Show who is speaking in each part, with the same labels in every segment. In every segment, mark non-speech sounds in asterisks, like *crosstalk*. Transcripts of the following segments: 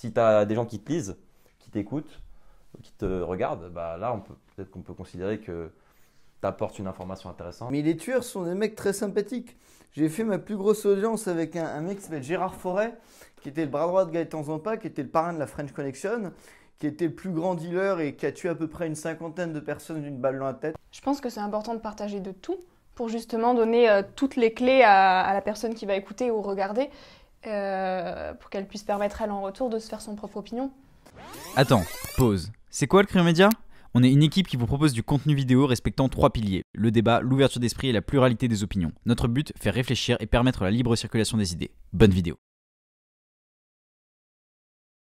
Speaker 1: Si tu as des gens qui te lisent, qui t'écoutent, qui te regardent, bah là, on peut peut-être qu'on peut considérer que tu apportes une information intéressante.
Speaker 2: Mais les tueurs sont des mecs très sympathiques. J'ai fait ma plus grosse audience avec un, un mec qui s'appelle Gérard Forêt, qui était le bras droit de Gaëtan Zampa, qui était le parrain de la French Connection, qui était le plus grand dealer et qui a tué à peu près une cinquantaine de personnes d'une balle dans la tête.
Speaker 3: Je pense que c'est important de partager de tout pour justement donner euh, toutes les clés à, à, la personne qui va écouter ou regarder euh, pour qu'elle puisse permettre elle en retour de se faire son propre opinion.
Speaker 4: Attends, pause. C'est quoi le Cryo Média? On est une équipe qui vous propose du contenu vidéo respectant trois piliers le débat, l'ouverture d'esprit et la pluralité des opinions. Notre but, faire réfléchir et permettre la libre circulation des idées. Bonne vidéo.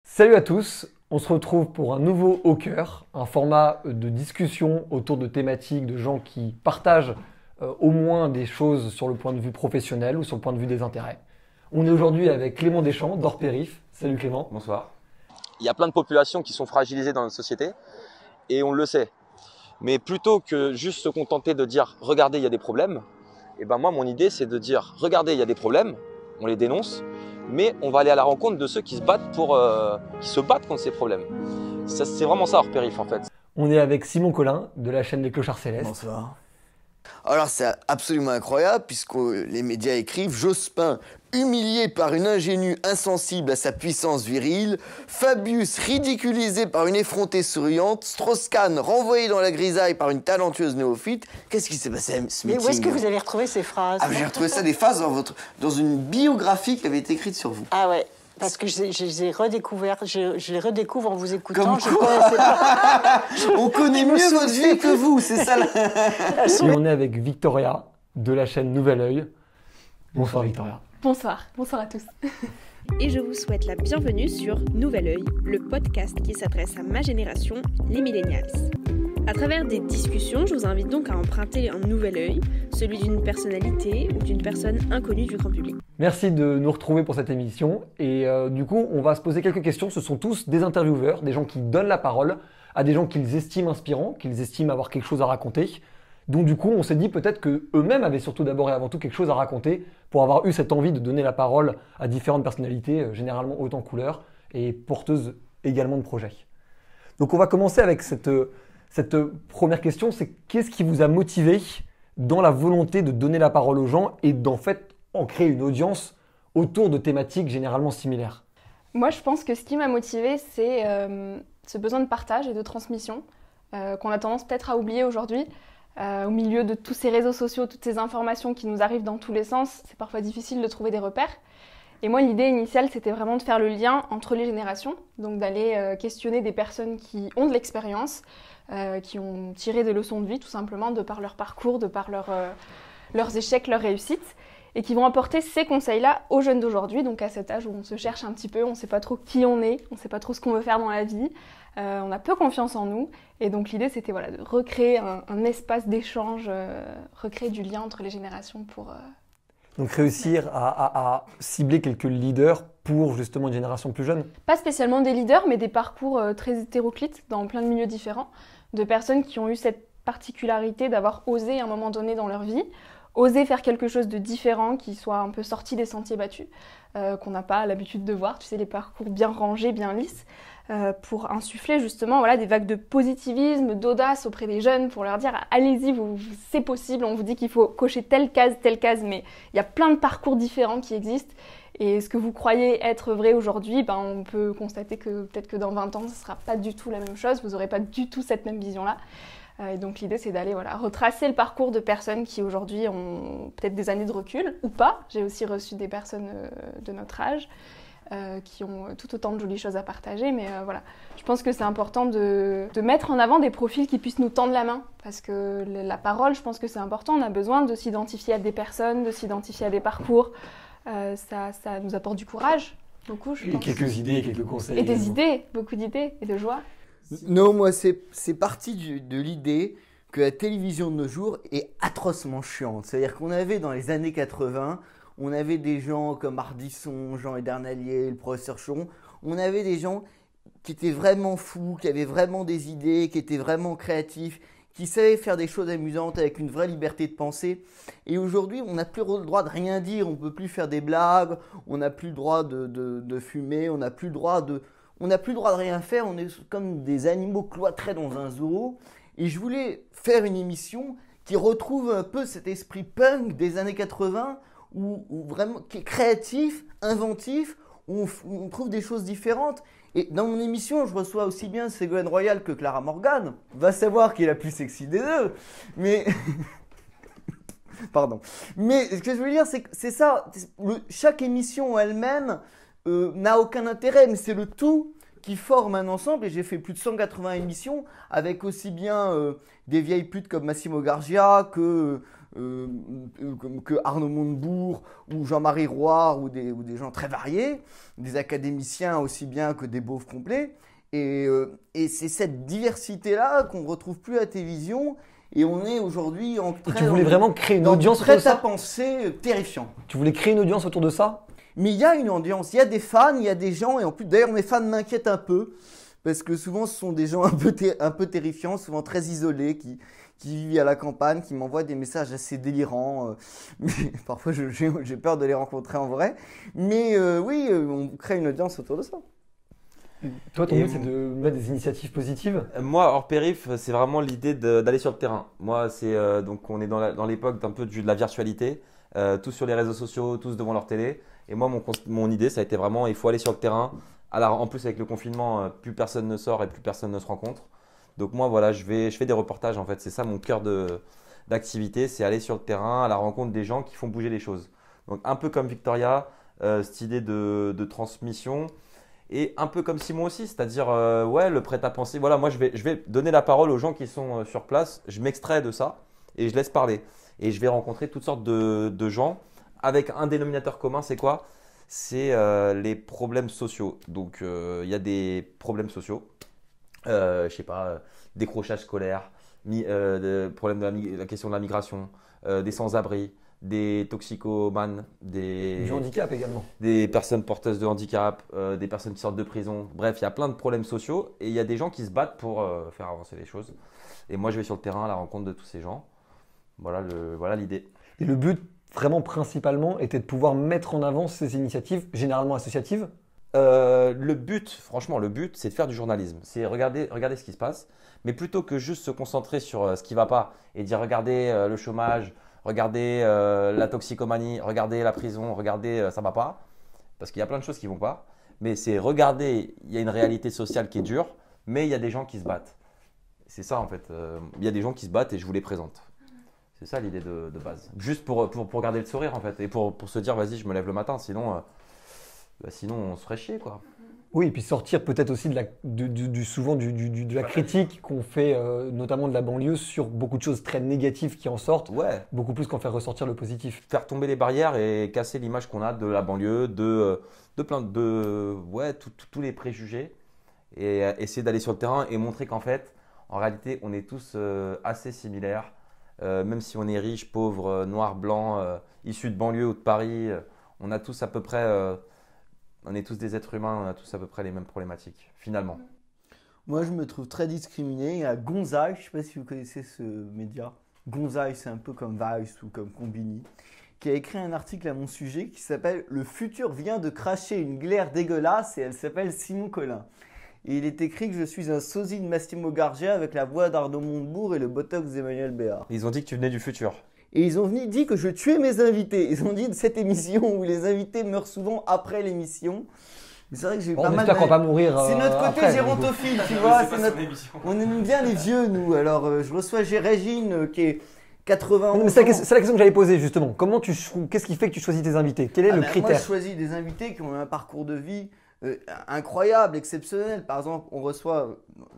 Speaker 5: Salut à tous, on se retrouve pour un nouveau Au cœur, un format de discussion autour de thématiques de gens qui partagent euh, au moins des choses sur le point de vue professionnel ou sur le point de vue des intérêts. On est aujourd'hui avec Clément Deschamps d'Orpérif. Salut Clément.
Speaker 1: Bonsoir.
Speaker 6: Il y a plein de populations qui sont fragilisées dans notre société et on le sait. Mais plutôt que juste se contenter de dire regardez, il y a des problèmes, et ben moi mon idée c'est de dire regardez, il y a des problèmes, on les dénonce, mais on va aller à la rencontre de ceux qui se battent pour euh, qui se battent contre ces problèmes. C'est vraiment ça Orpérif en fait.
Speaker 5: On est avec Simon Collin de la chaîne Les Clochards Célestes.
Speaker 2: Bonsoir. Alors c'est absolument incroyable puisque les médias écrivent Jospin humilié par une ingénue insensible à sa puissance virile, Fabius ridiculisé par une effrontée souriante, Strauss-Kahn renvoyé dans la grisaille par une talentueuse néophyte. Qu'est-ce qui s'est passé à ce
Speaker 7: Mais où est-ce que vous avez retrouvé ces phrases
Speaker 2: ah, J'ai retrouvé ça des phrases dans, votre, dans une biographie qui avait été écrite sur vous.
Speaker 7: Ah ouais parce que je, je les ai je, je, les redécouvre en vous écoutant.
Speaker 2: Comme je connaissais pas. *laughs* On connaît mieux votre vie que vous, c'est ça. *laughs*
Speaker 5: Et on est avec Victoria de la chaîne Nouvel Oeil. Bonsoir Victoria.
Speaker 3: Bonsoir, bonsoir à tous. *laughs*
Speaker 8: Et je vous souhaite la bienvenue sur Nouvel Oeil, le podcast qui s'adresse à ma génération, les millennials. À travers des discussions, je vous invite donc à emprunter un nouvel œil, celui d'une personnalité ou d'une personne inconnue du grand public.
Speaker 5: Merci de nous retrouver pour cette émission. Et euh, du coup, on va se poser quelques questions. Ce sont tous des intervieweurs, des gens qui donnent la parole à des gens qu'ils estiment inspirants, qu'ils estiment avoir quelque chose à raconter. Donc du coup, on s'est dit peut-être que eux-mêmes avaient surtout d'abord et avant tout quelque chose à raconter pour avoir eu cette envie de donner la parole à différentes personnalités, euh, généralement hautes en couleur et porteuses également de projets. Donc on va commencer avec cette, euh, cette première question, c'est qu'est-ce qui vous a motivé dans la volonté de donner la parole aux gens et d'en fait en créer une audience autour de thématiques généralement similaires?
Speaker 3: Moi, je pense que ce qui m'a motivé, c'est euh, ce besoin de partage et de transmission euh, qu'on a tendance peut-être à oublier aujourd'hui. Euh, au milieu de tous ces réseaux sociaux, toutes ces informations qui nous arrivent dans tous les sens, c'est parfois difficile de trouver des repères. Et moi, l'idée initiale, c'était vraiment de faire le lien entre les générations, donc d'aller euh, questionner des personnes qui ont de l'expérience, euh, qui ont tiré des leçons de vie tout simplement de par leur parcours, de par leur, euh, leurs échecs, leurs réussites, et qui vont apporter ces conseils-là aux jeunes d'aujourd'hui, donc à cet âge où on se cherche un petit peu, on ne sait pas trop qui on est, on ne sait pas trop ce qu'on veut faire dans la vie, euh, on a peu confiance en nous, et donc l'idée c'était voilà, de recréer un, espace d'échange, recréer du lien entre les générations pour...
Speaker 5: Donc réussir à cibler quelques leaders pour justement une génération plus jeune.
Speaker 3: pas spécialement des leaders, mais des parcours euh, très hétéroclites dans plein de milieux différents, de personnes qui ont eu cette particularité d'avoir osé à un moment donné dans leur vie, oser faire quelque chose de différent, qui soit un peu sorti des sentiers battus, euh, qu'on n'a pas l'habitude de voir, tu sais, les parcours bien rangés, bien lisses, euh, pour insuffler justement voilà, des vagues de positivisme, d'audace auprès des jeunes, pour leur dire allez-y, vous, c'est possible, on vous dit qu'il faut cocher telle case, telle case, mais il y a plein de parcours différents qui existent. Et ce que vous croyez être vrai aujourd'hui, ben, on peut constater que peut-être que dans 20 ans, ce ne sera pas du tout la même chose, vous n'aurez pas du tout cette même vision-là. Euh, et donc l'idée, c'est d'aller voilà, retracer le parcours de personnes qui aujourd'hui ont peut-être des années de recul ou pas. J'ai aussi reçu des personnes euh, de notre âge euh, qui ont tout autant de jolies choses à partager. Mais euh, voilà, je pense que c'est important de, de mettre en avant des profils qui puissent nous tendre la main. Parce que la parole, je pense que c'est important. On a besoin de s'identifier à des personnes, de s'identifier à des parcours. Euh, ça, ça nous apporte du courage, beaucoup, je
Speaker 5: Et
Speaker 3: pense.
Speaker 5: quelques idées, quelques conseils.
Speaker 3: Et des idées, beaucoup d'idées et de joie.
Speaker 2: Non, moi, c'est parti de l'idée que la télévision de nos jours est atrocement chiante. C'est-à-dire qu'on avait dans les années 80, on avait des gens comme Ardisson, Jean Edernalier, le professeur Choron, on avait des gens qui étaient vraiment fous, qui avaient vraiment des idées, qui étaient vraiment créatifs, qui savaient faire des choses amusantes avec une vraie liberté de penser. Et aujourd'hui, on n'a plus le droit de rien dire, on peut plus faire des blagues, on n'a plus le droit de, de- de fumer, on n'a plus le droit de... on n'a plus le droit de rien faire, on est comme des animaux cloîtrés dans un zoo. Et je voulais faire une émission qui retrouve un peu cet esprit punk des années 80, où, vraiment qui est créatif, inventif, où on, trouve des choses différentes. Et dans mon émission, je reçois aussi bien Ségolène Royal que Clara Morgan. Va savoir qui est la plus sexy des deux. Mais *laughs* Pardon. Mais ce que je veux dire, c'est que c'est ça. chaque émission elle-même euh, n'a aucun intérêt, mais c'est le tout qui forme un ensemble. Et j'ai fait plus de 180 émissions avec aussi bien euh, des vieilles putes comme Massimo Gargia que, euh, euh, que Arnaud Montebourg ou Jean-Marie Roy ou des, ou des gens très variés, des académiciens aussi bien que des beaufs complets. Et, euh, et c'est cette diversité-là qu'on retrouve plus à la télévision. Et on est aujourd'hui en
Speaker 5: Et tu voulais vraiment créer une audience autour de
Speaker 2: prêt à
Speaker 5: ça
Speaker 2: penser terrifiant.
Speaker 5: Tu voulais créer une audience autour de ça?
Speaker 2: Mais il y a une audience, il y a des fans, il y a des gens, et en plus d'ailleurs mes fans m'inquiètent un peu, parce que souvent ce sont des gens *laughs* un peu, ter- un peu terrifiants, souvent très isolés, qui, qui vivent à la campagne, qui m'envoient des messages assez délirants. euh, *laughs* mais parfois j'ai j'ai peur de les rencontrer en vrai. Mais euh, oui, euh, on crée une audience autour de ça.
Speaker 5: Toi, ton but, c'est de mettre des initiatives positives?
Speaker 1: Moi, hors périph, c'est vraiment l'idée de- d'aller sur le terrain. Moi, c'est euh, donc on est dans l'époque d'un peu du- de la virtualité, euh, tous sur les réseaux sociaux, tous devant leur télé. Et moi, mon, idée, ça a été vraiment, il faut aller sur le terrain. Alors, en plus, avec le confinement, euh, plus personne ne sort et plus personne ne se rencontre. Donc moi, voilà, je vais, je fais des reportages. En fait, c'est ça mon cœur d'activité, c'est aller sur le terrain à la rencontre des gens qui font bouger les choses. Donc un peu comme Victoria, euh, cette idée de, de transmission. Et un peu comme Simon aussi, c'est-à-dire, euh, ouais, le prêt-à-penser. Voilà, moi, je vais, je vais donner la parole aux gens qui sont sur place. Je m'extrais de ça et je laisse parler. Et je vais rencontrer toutes sortes de, de gens avec un dénominateur commun, c'est quoi? C'est euh, les problèmes sociaux. Donc, euh, il y a des problèmes sociaux. Euh, je sais pas, euh, décrochage scolaire, de- problème de la, question de la migration, des sans-abri, des toxicomanes, des
Speaker 5: Du handicap également.
Speaker 1: des personnes porteuses de handicap, euh, des personnes qui sortent de prison. Bref, il y a plein de problèmes sociaux et il y a des gens qui se battent pour euh, faire avancer les choses. Et moi, je vais sur le terrain à la rencontre de tous ces gens. Voilà l'idée.
Speaker 5: Et le but, vraiment principalement, était de pouvoir mettre en avant ces initiatives, généralement associatives.
Speaker 1: Euh, le but, franchement, le but, c'est de faire du journalisme. C'est regarder, regarder ce qui se passe. Mais plutôt que juste se concentrer sur euh, ce qui va pas et dire regardez euh, le chômage, regardez la toxicomanie, regardez la prison, regardez ça va pas. Parce qu'il y a plein de choses qui vont pas. Mais c'est regarder, il y a une réalité sociale qui est dure, mais il y a des gens qui se battent. C'est ça en fait. Il y a des gens qui se battent et je vous les présente. C'est ça l'idée de, de base. Juste pour, pour, pour garder le sourire en fait. Et pour, pour se dire vas-y, je me lève le matin, sinon, euh, bah, sinon on se ferait chier quoi.
Speaker 5: Oui, et puis sortir peut-être aussi de la, du, du- du- souvent du- du- de la critique qu'on fait, euh, notamment de la banlieue, sur beaucoup de choses très négatives qui en sortent,
Speaker 1: Ouais,
Speaker 5: beaucoup plus qu'en faire ressortir le positif.
Speaker 1: faire tomber les barrières et casser l'image qu'on a de la banlieue, de, euh, de plein de. Ouais, tous les préjugés. Et essayer d'aller sur le terrain et montrer qu'en fait, en réalité, on est tous euh, assez similaires. Euh, même si on est riche, pauvre, euh, noir, blanc, euh, issu de banlieue ou de Paris, on a tous à peu près. on est tous des êtres humains, on a tous à peu près les mêmes problématiques, finalement.
Speaker 2: Moi, je me trouve très discriminé. A Gonzaï, je ne sais pas si vous connaissez ce média. Gonzaï, c'est un peu comme Vice ou comme Combini, qui a écrit un article à mon sujet qui s'appelle Le futur vient de cracher une glaire dégueulasse et elle s'appelle Simon Collin. Et il est écrit que je suis un sosie de Massimo Gargia avec la voix d'Arnaud Montebourg et le botox d'Emmanuel Béard.
Speaker 1: Ils ont dit que tu venais du futur.
Speaker 2: Et ils ont venu dit que je tuais mes invités. Ils ont dit de cette émission où les invités meurent souvent après l'émission. Mais C'est vrai que j'ai eu
Speaker 5: Bon,
Speaker 2: pas
Speaker 5: on
Speaker 2: mal
Speaker 5: espère qu'on va mourir.
Speaker 2: C'est
Speaker 5: euh,
Speaker 2: notre côté
Speaker 5: après,
Speaker 2: gérontophile, tu vois. notre- On aime bien les vieux, nous. Alors, euh, je reçois Régine, euh, qui est 80
Speaker 5: Non, mais c'est la, question- c'est la question que j'allais poser justement. Comment tu, qu'est-ce qui fait que tu choisis tes invités? Quel est
Speaker 2: Ah
Speaker 5: le
Speaker 2: ben, Moi,
Speaker 5: critère?
Speaker 2: je choisis des invités qui ont un parcours de vie euh, incroyable, exceptionnel. Par exemple, on reçoit euh,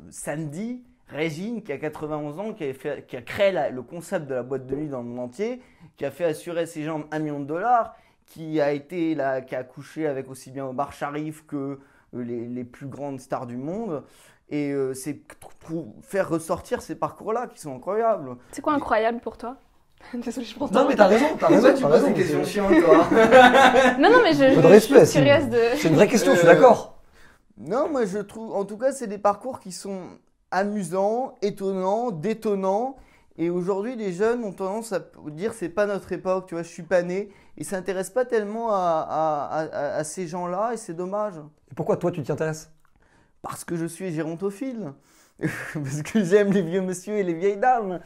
Speaker 2: Sandy, Régine, qui a 91 ans, qui a, fait- qui a créé la- le concept de la boîte de nuit dans le monde entier, qui a fait assurer ses jambes un million de dollars, qui a été là, qui a couché avec aussi bien Omar Sharif que euh, les, les plus grandes stars du monde. Et euh, c'est tr- faire ressortir ces parcours-là qui sont incroyables.
Speaker 3: C'est quoi incroyable pour toi? *laughs* Désolée, je prends
Speaker 5: Non, mais t'as raison, t'as raison. t'as raison, c'est-
Speaker 2: chiantes, toi *laughs*
Speaker 3: Non, non, mais je, suis curieuse de.
Speaker 5: C'est une vraie question, je suis
Speaker 2: Euh,
Speaker 5: d'accord.
Speaker 2: Non, moi je trouve, en tout cas, c'est des parcours qui sont amusants, étonnants, détonnants. Et aujourd'hui, les jeunes ont tendance à dire c'est pas notre époque, tu vois, je suis pas né. Ils s'intéressent pas tellement à, à- à- à- à ces gens-là et c'est dommage.
Speaker 5: Et pourquoi toi tu t'y intéresses?
Speaker 2: Parce que je suis gérontophile. *laughs* parce que j'aime les vieux monsieur et les vieilles dames.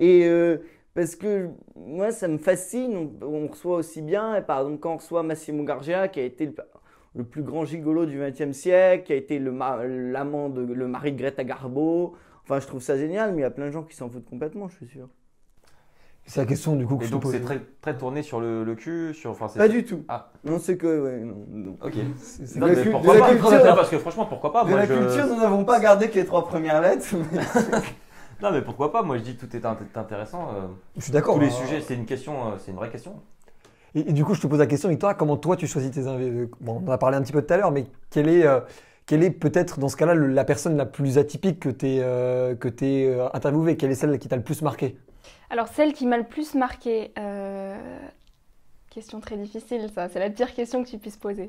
Speaker 2: Et euh, parce que moi, ça me fascine. On, on reçoit aussi bien, et par exemple, quand on reçoit Massimo Gargia, qui a été le, le plus grand gigolo du XXe siècle, qui a été l'amant de le mari de Greta Garbo. Enfin, je trouve ça génial, mais il y a plein de gens qui s'en foutent complètement, je suis sûr.
Speaker 5: C'est la question du coup que
Speaker 1: Et
Speaker 5: je
Speaker 1: donc c'est très, très tourné sur le, le cul, sur. Enfin, c'est-
Speaker 2: Pas du tout.
Speaker 1: Ah.
Speaker 2: Non, c'est que. Ouais, non, non.
Speaker 1: Ok.
Speaker 5: C'est-
Speaker 2: la cul-
Speaker 1: pourquoi
Speaker 2: de la
Speaker 1: pas
Speaker 2: culture.
Speaker 1: Non, Parce que franchement, pourquoi pas
Speaker 2: De
Speaker 1: moi,
Speaker 2: la
Speaker 1: je-
Speaker 2: culture, nous n'avons pas gardé que les trois premières lettres. mais- *laughs*
Speaker 1: Non, mais pourquoi pas? Moi, je dis tout est int- intéressant. euh,
Speaker 5: Je suis d'accord.
Speaker 1: Tous les
Speaker 5: hein.
Speaker 1: sujets, c'est une question, euh, c'est une vraie question.
Speaker 5: Et, et du coup, je te pose la question, Victoire, comment toi tu choisis tes invités Bon, on en a parlé un petit peu tout à l'heure, mais quelle est, euh, quelle est peut-être dans ce cas-là le- la personne la plus atypique que tu es, que t'aies, euh, interviewée? Quelle est celle qui t'a le plus marqué?
Speaker 3: Alors, celle qui m'a le plus marquée, euh, question très difficile, ça, c'est la pire question que tu puisses poser.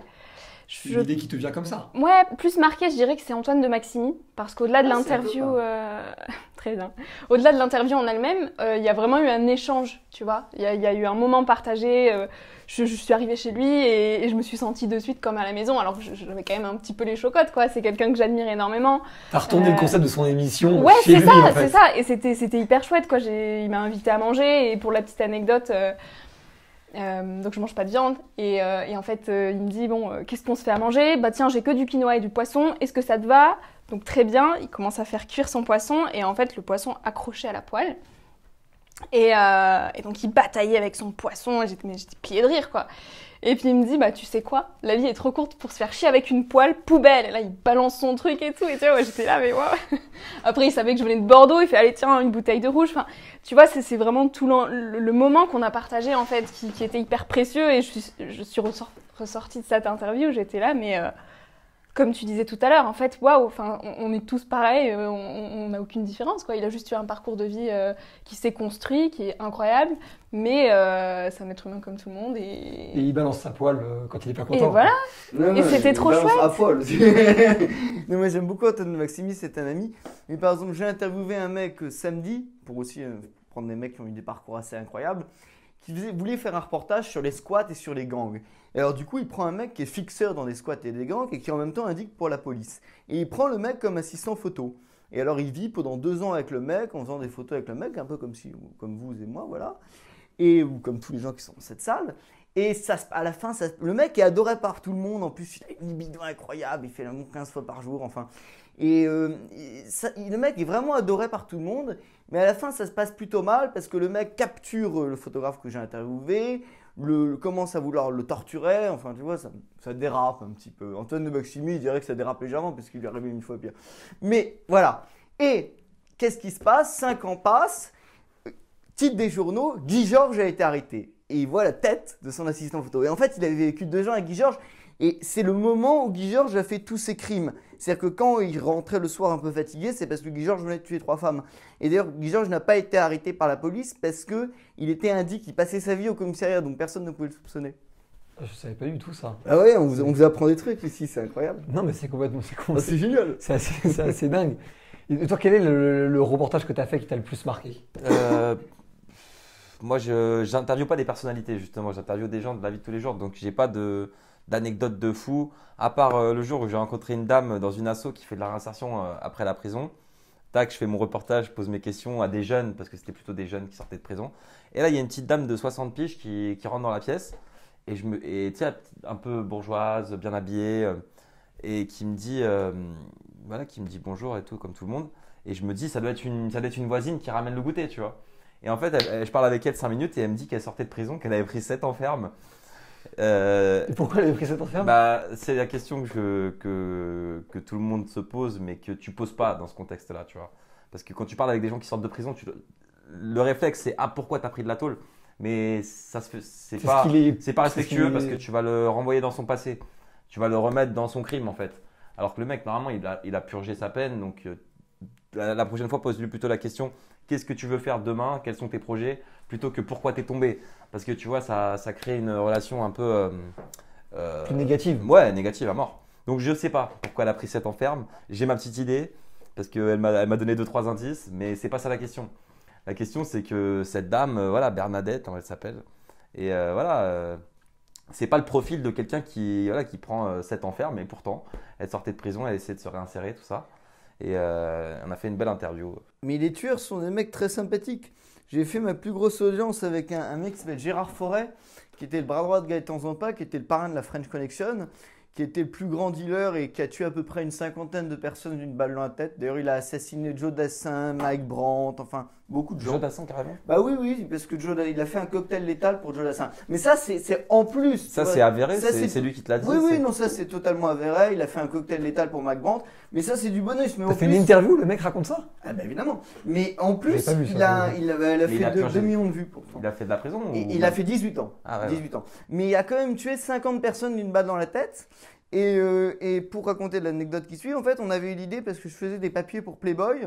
Speaker 3: Je-
Speaker 5: qui te vient comme ça.
Speaker 3: Ouais, plus marqué, je dirais que c'est Antoine de Maximi, parce qu'au-delà de
Speaker 2: Ah, c'est un
Speaker 3: l'interview, euh, *laughs* très bien. Au-delà de l'interview en elle-même, euh, il y a vraiment eu un échange, tu vois. Il y, a- il y a eu un moment partagé. euh, je, je suis arrivée chez lui et, et je me suis sentie de suite comme à la maison, alors j'avais quand même un petit peu les chocottes, quoi. C'est quelqu'un que j'admire énormément.
Speaker 5: T'as retourné
Speaker 3: Euh,
Speaker 5: le concept de son émission
Speaker 3: Ouais, c'est ça,
Speaker 5: en fait.
Speaker 3: c'est ça. Et c'était, hyper chouette, quoi. Il m'a invité à manger. Et pour la petite anecdote, euh, donc je mange pas de viande. Et, euh, en fait, euh, il me dit Bon, qu'est-ce qu'on se fait à manger? Bah tiens, j'ai que du quinoa et du poisson. Est-ce que ça te va? Donc très bien. Il commence à faire cuire son poisson. Et en fait, le poisson accroché à la poêle. Et, et donc il bataillait avec son poisson. Et j'étais, mais j'étais pliée de rire, quoi. Et puis il me dit, bah tu sais quoi, la vie est trop courte pour se faire chier avec une poêle poubelle. Et là, il balance son truc et tout. Et tu vois, j'étais là, mais waouh. *laughs* Après, il savait que je venais de Bordeaux. Il fait, allez, tiens, une bouteille de rouge. Enfin, tu vois, c'est vraiment tout le, moment qu'on a partagé, en fait, qui, était hyper précieux. Et je suis, je ressortie de cette interview. J'étais là, mais euh, comme tu disais tout à l'heure, en fait, waouh, enfin, on, on est tous pareils. euh, on n'a aucune différence, quoi. Il a juste eu un parcours de vie euh, qui s'est construit, qui est incroyable. Mais euh, c'est un être humain comme tout le monde.
Speaker 5: Et il balance sa poêle euh, quand il est pas
Speaker 3: Et
Speaker 5: content.
Speaker 3: voilà.
Speaker 2: Non,
Speaker 3: Et
Speaker 2: non,
Speaker 3: c'était
Speaker 2: il
Speaker 3: trop
Speaker 2: balance
Speaker 3: chouette.
Speaker 2: à poil. *laughs* non, moi j'aime beaucoup Antoine de Maximi, c'est un ami. Mais par exemple, j'ai interviewé un mec euh, samedi, pour aussi euh, prendre des mecs qui ont eu des parcours assez incroyables, qui voulait faire un reportage sur les squats et sur les gangs. Et alors du coup, il prend un mec qui est fixeur dans des squats et des gangs et qui en même temps indique pour la police. Et il prend le mec comme assistant photo. Et alors il vit pendant deux ans avec le mec, en faisant des photos avec le mec, un peu comme, si, comme vous et moi, voilà. Et ou comme tous les gens qui sont dans cette salle. Et ça, à la fin, ça, le mec est adoré par tout le monde. En plus, il a une libido incroyable. Il fait l'amour 15 fois par jour. Enfin, et euh, le mec est vraiment adoré par tout le monde. Mais à la fin, ça se passe plutôt mal parce que le mec capture euh, le photographe que j'ai interviewé, commence à vouloir le torturer. Enfin, tu vois, ça, dérape un petit peu. Antoine de Maximi, dirait que ça dérape légèrement parce qu'il lui est une fois pire. Mais voilà. Et qu'est-ce qui se passe? Cinq ans passent. Titre des journaux, Guy Georges a été arrêté. Et il voit la tête de son assistant photo. Et en fait, il avait vécu deux ans avec Guy Georges. Et c'est le moment où Guy Georges a fait tous ses crimes. C'est-à-dire que quand il rentrait le soir un peu fatigué, c'est parce que Guy Georges venait de tuer trois femmes. Et d'ailleurs, Guy Georges n'a pas été arrêté par la police parce que il était indique, il passait sa vie au commissariat, donc personne ne pouvait le soupçonner.
Speaker 5: Je savais pas du tout ça.
Speaker 2: Ah ouais, on vous, on vous apprend des trucs ici, c'est incroyable.
Speaker 5: Non, mais c'est complètement. C'est
Speaker 2: Ah, c'est génial.
Speaker 5: c'est assez, dingue. Et toi, quel est le, le reportage que tu as fait qui t'a le plus marqué?
Speaker 1: Euh, moi, je j'interviewe pas des personnalités justement, j'interviewe des gens de la vie de tous les jours, donc j'ai pas de d'anecdotes de fou. À part euh, le jour où j'ai rencontré une dame dans une asso qui fait de la réinsertion euh, après la prison. Tac, je fais mon reportage, je pose mes questions à des jeunes parce que c'était plutôt des jeunes qui sortaient de prison. Et là, il y a une petite dame de 60 piges qui, qui rentre dans la pièce et je me tu sais, un peu bourgeoise, bien habillée euh, et qui me dit voilà, qui me dit bonjour et tout comme tout le monde. Et je me dis ça doit être une ça doit être une voisine qui ramène le goûter, tu vois. Et en fait, je parle avec elle 5 minutes et elle me dit qu'elle sortait de prison, qu'elle avait pris 7 enfermes. Euh,
Speaker 5: Et pourquoi pris cette enferme
Speaker 1: bah, c'est la question que, que, que tout le monde se pose, mais que tu poses pas dans ce contexte-là, tu vois. Parce que quand tu parles avec des gens qui sortent de prison, tu, le réflexe c'est ah pourquoi t'as pris de la tôle, mais ça c'est pas,
Speaker 5: ce est-
Speaker 1: pas respectueux parce que tu vas le renvoyer dans son passé, tu vas le remettre dans son crime en fait. Alors que le mec normalement il a, il a purgé sa peine, donc euh, la, la prochaine fois pose-lui plutôt la question qu'est-ce que tu veux faire demain, quels sont tes projets, plutôt que pourquoi t'es tombé, parce que tu vois ça, ça crée une relation un peu euh, euh,
Speaker 5: Plus négative.
Speaker 1: Ouais, négative à mort. Donc je sais pas pourquoi elle a pris cette enferme. J'ai ma petite idée parce qu'elle m'a elle m'a donné deux trois indices, mais c'est pas ça la question. La question c'est que cette dame, euh, voilà, Bernadette, hein, elle s'appelle, et euh, voilà, euh, c'est pas le profil de quelqu'un qui, voilà, qui prend euh, cet enfer, mais pourtant, elle sortait de prison, elle essayait de se réinsérer, tout ça. Et euh, on a fait une belle interview.
Speaker 2: Mais les tueurs sont des mecs très sympathiques. J'ai fait ma plus grosse audience avec un, mec qui s'appelle Gérard Forêt, qui était le bras droit de Gaëtan Zampa, qui était le parrain de la French Connection, qui était le plus grand dealer et qui a tué à peu près une cinquantaine de personnes d'une balle dans la tête. D'ailleurs, il a assassiné Joe Dassin, Mike Brandt, enfin beaucoup de gens.
Speaker 1: Joe Dassin, carrément?
Speaker 2: Bah oui, oui, parce que Joe, il a fait un cocktail létal pour Joe Dassin. Mais ça, c'est en plus.
Speaker 1: Ça, c'est avéré, c'est lui qui te l'a dit
Speaker 2: Oui, oui, non, ça c'est totalement avéré. Il a fait un cocktail létal pour Mike Brandt. Mais ça, c'est du bonus. Mais
Speaker 5: T'as fait
Speaker 2: plus,
Speaker 5: une interview, le mec raconte ça?
Speaker 2: Ah bah évidemment. Mais en plus,
Speaker 5: vu
Speaker 2: il, a, il, a, il a
Speaker 1: Mais
Speaker 2: fait
Speaker 1: il a
Speaker 2: 2
Speaker 1: purgé.
Speaker 2: millions de vues pourtant.
Speaker 1: Il a fait de la prison ou-
Speaker 2: il a fait 18 ans.
Speaker 1: Ah ouais, ouais.
Speaker 2: 18 ans. Mais il a quand même tué 50 personnes d'une balle dans la tête. Et, euh, et pour raconter l'anecdote qui suit, en fait, on avait eu l'idée, parce que je faisais des papiers pour Playboy,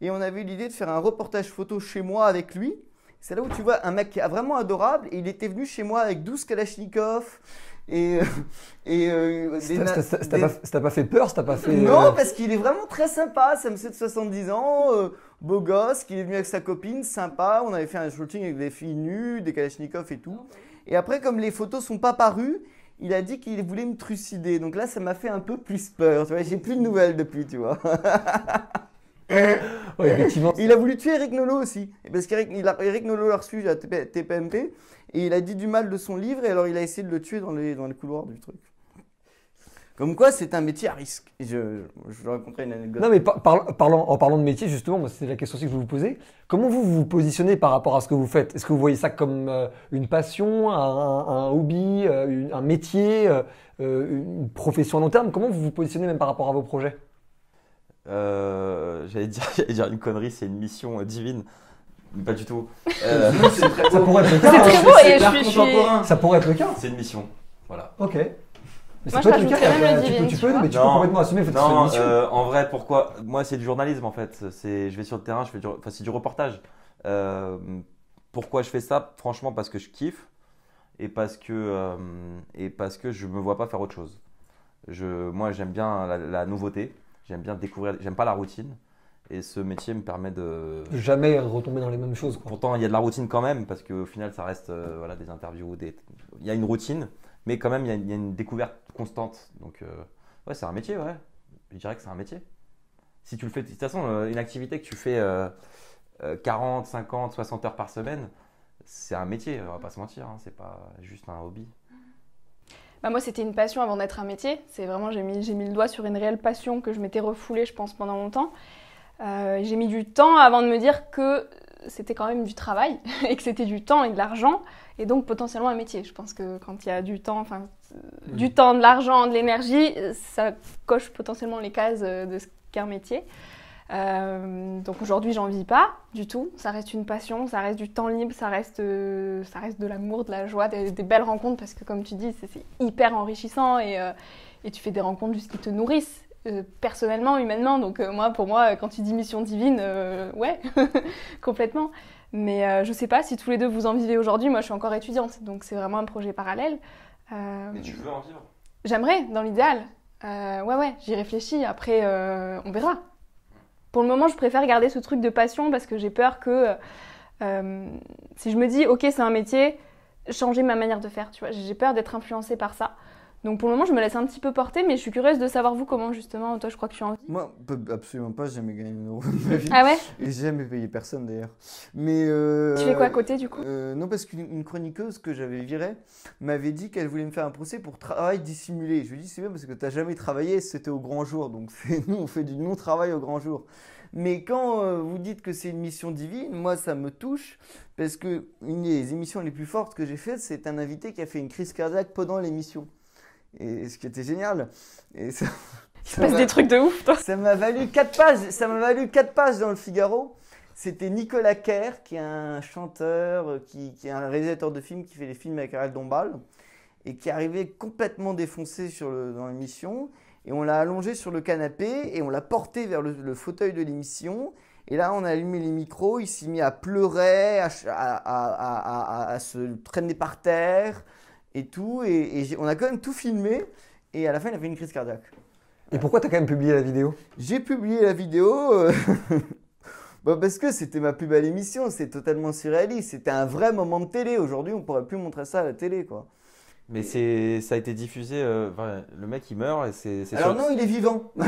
Speaker 2: et on avait eu l'idée de faire un reportage photo chez moi avec lui. C'est là où tu vois un mec qui est vraiment adorable, et il était venu chez moi avec 12 Kalachnikov, et... euh, *laughs* et euh, des
Speaker 5: Ça ça- ça t'a
Speaker 2: des-
Speaker 5: pas, fait peur, ça t'a pas fait.
Speaker 2: non,
Speaker 5: euh,
Speaker 2: parce qu'il est vraiment très sympa. C'est un monsieur de 70 ans, euh, beau gosse, qui est venu avec sa copine, sympa. On avait fait un shooting avec des filles nues, des kalachnikovs et tout. Et après, comme les photos sont pas parues, il a dit qu'il voulait me trucider. Donc là, ça m'a fait un peu plus peur. Tu vois, j'ai plus de nouvelles depuis, tu vois. *laughs* *laughs*
Speaker 5: ouais, effectivement.
Speaker 2: Il a voulu tuer Eric Nolot aussi. Parce qu'Eric Nolot l'a reçu à TP TPMP. Et il a dit du mal de son livre. Et alors, il a essayé de le tuer dans les, dans les couloirs du truc. Comme quoi, c'est un métier à risque. Je, je raconterai une anecdote.
Speaker 5: Non, mais par- par- parlant, en parlant de métier, justement, c'est la question aussi que je vous poser. Comment vous vous positionnez par rapport à ce que vous faites? Est-ce que vous voyez ça comme euh, une passion, un, un hobby, euh, une- un métier, euh, une profession à long terme? Comment vous vous positionnez même par rapport à vos projets?
Speaker 1: Euh, J'allais dire, *laughs* j'allais dire une connerie, c'est une mission euh, divine. Mais Pas du tout. Euh, *laughs*
Speaker 5: Ça pourrait être le
Speaker 3: C'est
Speaker 5: cas.
Speaker 3: très
Speaker 5: hein.
Speaker 3: beau et je suis-
Speaker 2: contemporain.
Speaker 5: Ça pourrait être le cas.
Speaker 1: c'est une mission. Voilà.
Speaker 5: Ok. Mais
Speaker 3: Moi,
Speaker 5: ça
Speaker 3: je
Speaker 5: peut être le cas.
Speaker 3: rajouterais même le
Speaker 5: Tu peux,
Speaker 3: divine,
Speaker 5: tu
Speaker 3: tu
Speaker 5: peux,
Speaker 3: vois.
Speaker 5: mais tu peux
Speaker 1: Non.
Speaker 5: complètement assumer le fait que ce soit une
Speaker 1: Non,
Speaker 5: mission.
Speaker 1: euh, en vrai, pourquoi? Moi, c'est du journalisme en fait. C'est, je vais sur le terrain, je fais du, enfin, c'est du reportage. Euh, pourquoi je fais ça? Franchement, parce que je kiffe et parce que euh, et parce que je me vois pas faire autre chose. Je, moi, j'aime bien la, la nouveauté. J'aime bien découvrir. J'aime pas la routine. Et ce métier me permet de.
Speaker 5: Jamais retomber dans les mêmes choses. Quoi.
Speaker 1: Pourtant, il y a de la routine quand même, parce qu'au final, ça reste euh, voilà, des interviews. Des... Il y a une routine, mais quand même, il y a, il y a une découverte constante. Donc, euh, ouais, c'est un métier, ouais. Je dirais que c'est un métier. Si tu le fais, de toute façon, euh, une activité que tu fais euh, euh, 40, 50, 60 heures par semaine, c'est un métier, on va pas se mentir. Hein, c'est pas juste un hobby.
Speaker 3: Bah, moi, c'était une passion avant d'être un métier. C'est vraiment, j'ai mis, mis le doigt sur une réelle passion que je m'étais refoulée, je pense, pendant longtemps. Euh, j'ai mis du temps avant de me dire que c'était quand même du travail *laughs* et que c'était du temps et de l'argent et donc potentiellement un métier. Je pense que quand il y a du temps, enfin, du temps, de l'argent, de l'énergie, ça coche potentiellement les cases euh, de ce qu'est un métier. Euh, donc aujourd'hui, j'en vis pas du tout. Ça reste une passion, ça reste du temps libre, ça reste, euh, ça reste de l'amour, de la joie, des, des belles rencontres parce que comme tu dis, c'est hyper enrichissant et, euh, et tu fais des rencontres juste qui te nourrissent personnellement, humainement. Donc moi, pour moi, quand tu dis mission divine, ouais, *laughs* complètement. Mais je sais pas si tous les deux vous en vivez aujourd'hui. Moi, je suis encore étudiante, donc c'est vraiment un projet parallèle.
Speaker 1: Et tu veux en vivre?
Speaker 3: J'aimerais, dans l'idéal. Ouais, ouais, j'y réfléchis. Après, on verra. Pour le moment, je préfère garder ce truc de passion parce que j'ai peur que euh, si je me dis, ok, c'est un métier, changer ma manière de faire. Tu vois, j'ai peur d'être influencée par ça. Donc pour le moment, je me laisse un petit peu porter, mais je suis curieuse de savoir vous comment justement. Toi, je crois que tu as envie.
Speaker 2: Moi, absolument pas, j'ai jamais gagné un euro de ma vie.
Speaker 3: Ah ouais?
Speaker 2: Et j'ai jamais payé personne d'ailleurs. Mais. euh,
Speaker 3: Tu fais quoi à côté du coup?
Speaker 2: euh, Non, parce qu'une une chroniqueuse que j'avais virée m'avait dit qu'elle voulait me faire un procès pour travail dissimulé. Je lui ai dit, c'est bien parce que tu n'as jamais travaillé, c'était au grand jour. Donc *laughs* nous, on fait du non-travail au grand jour. Mais quand euh, vous dites que c'est une mission divine, moi, ça me touche parce que une des émissions les plus fortes que j'ai faites, c'est un invité qui a fait une crise cardiaque pendant l'émission. Et ce qui était génial. Et ça,
Speaker 3: Il *laughs* se passe des trucs de ouf, toi.
Speaker 2: ça m'a valu 4 pages. Ça m'a valu quatre pages dans le Figaro. C'était Nicolas Kerr, qui est un chanteur, euh, qui, qui est un réalisateur de films, qui fait des films avec Ariel Dombal, et qui est arrivé complètement défoncé sur le, dans l'émission. Et on l'a allongé sur le canapé et on l'a porté vers le, le fauteuil de l'émission. Et là, on a allumé les micros. Il s'est mis à pleurer, à se traîner par terre et tout. Et, on a quand même tout filmé. Et à la fin, il a fait une crise cardiaque.
Speaker 5: Et pourquoi t'as quand même publié la vidéo?
Speaker 2: J'ai publié la vidéo euh, *laughs* bah, parce que c'était ma plus belle émission, c'est totalement surréaliste, c'était un vrai moment de télé. Aujourd'hui, on pourrait plus montrer ça à la télé, quoi.
Speaker 1: Mais c'est, ça a été diffusé. euh, enfin, le mec il meurt et c'est. c'est
Speaker 2: Alors
Speaker 1: sur-
Speaker 2: non, il est vivant. *laughs* Non,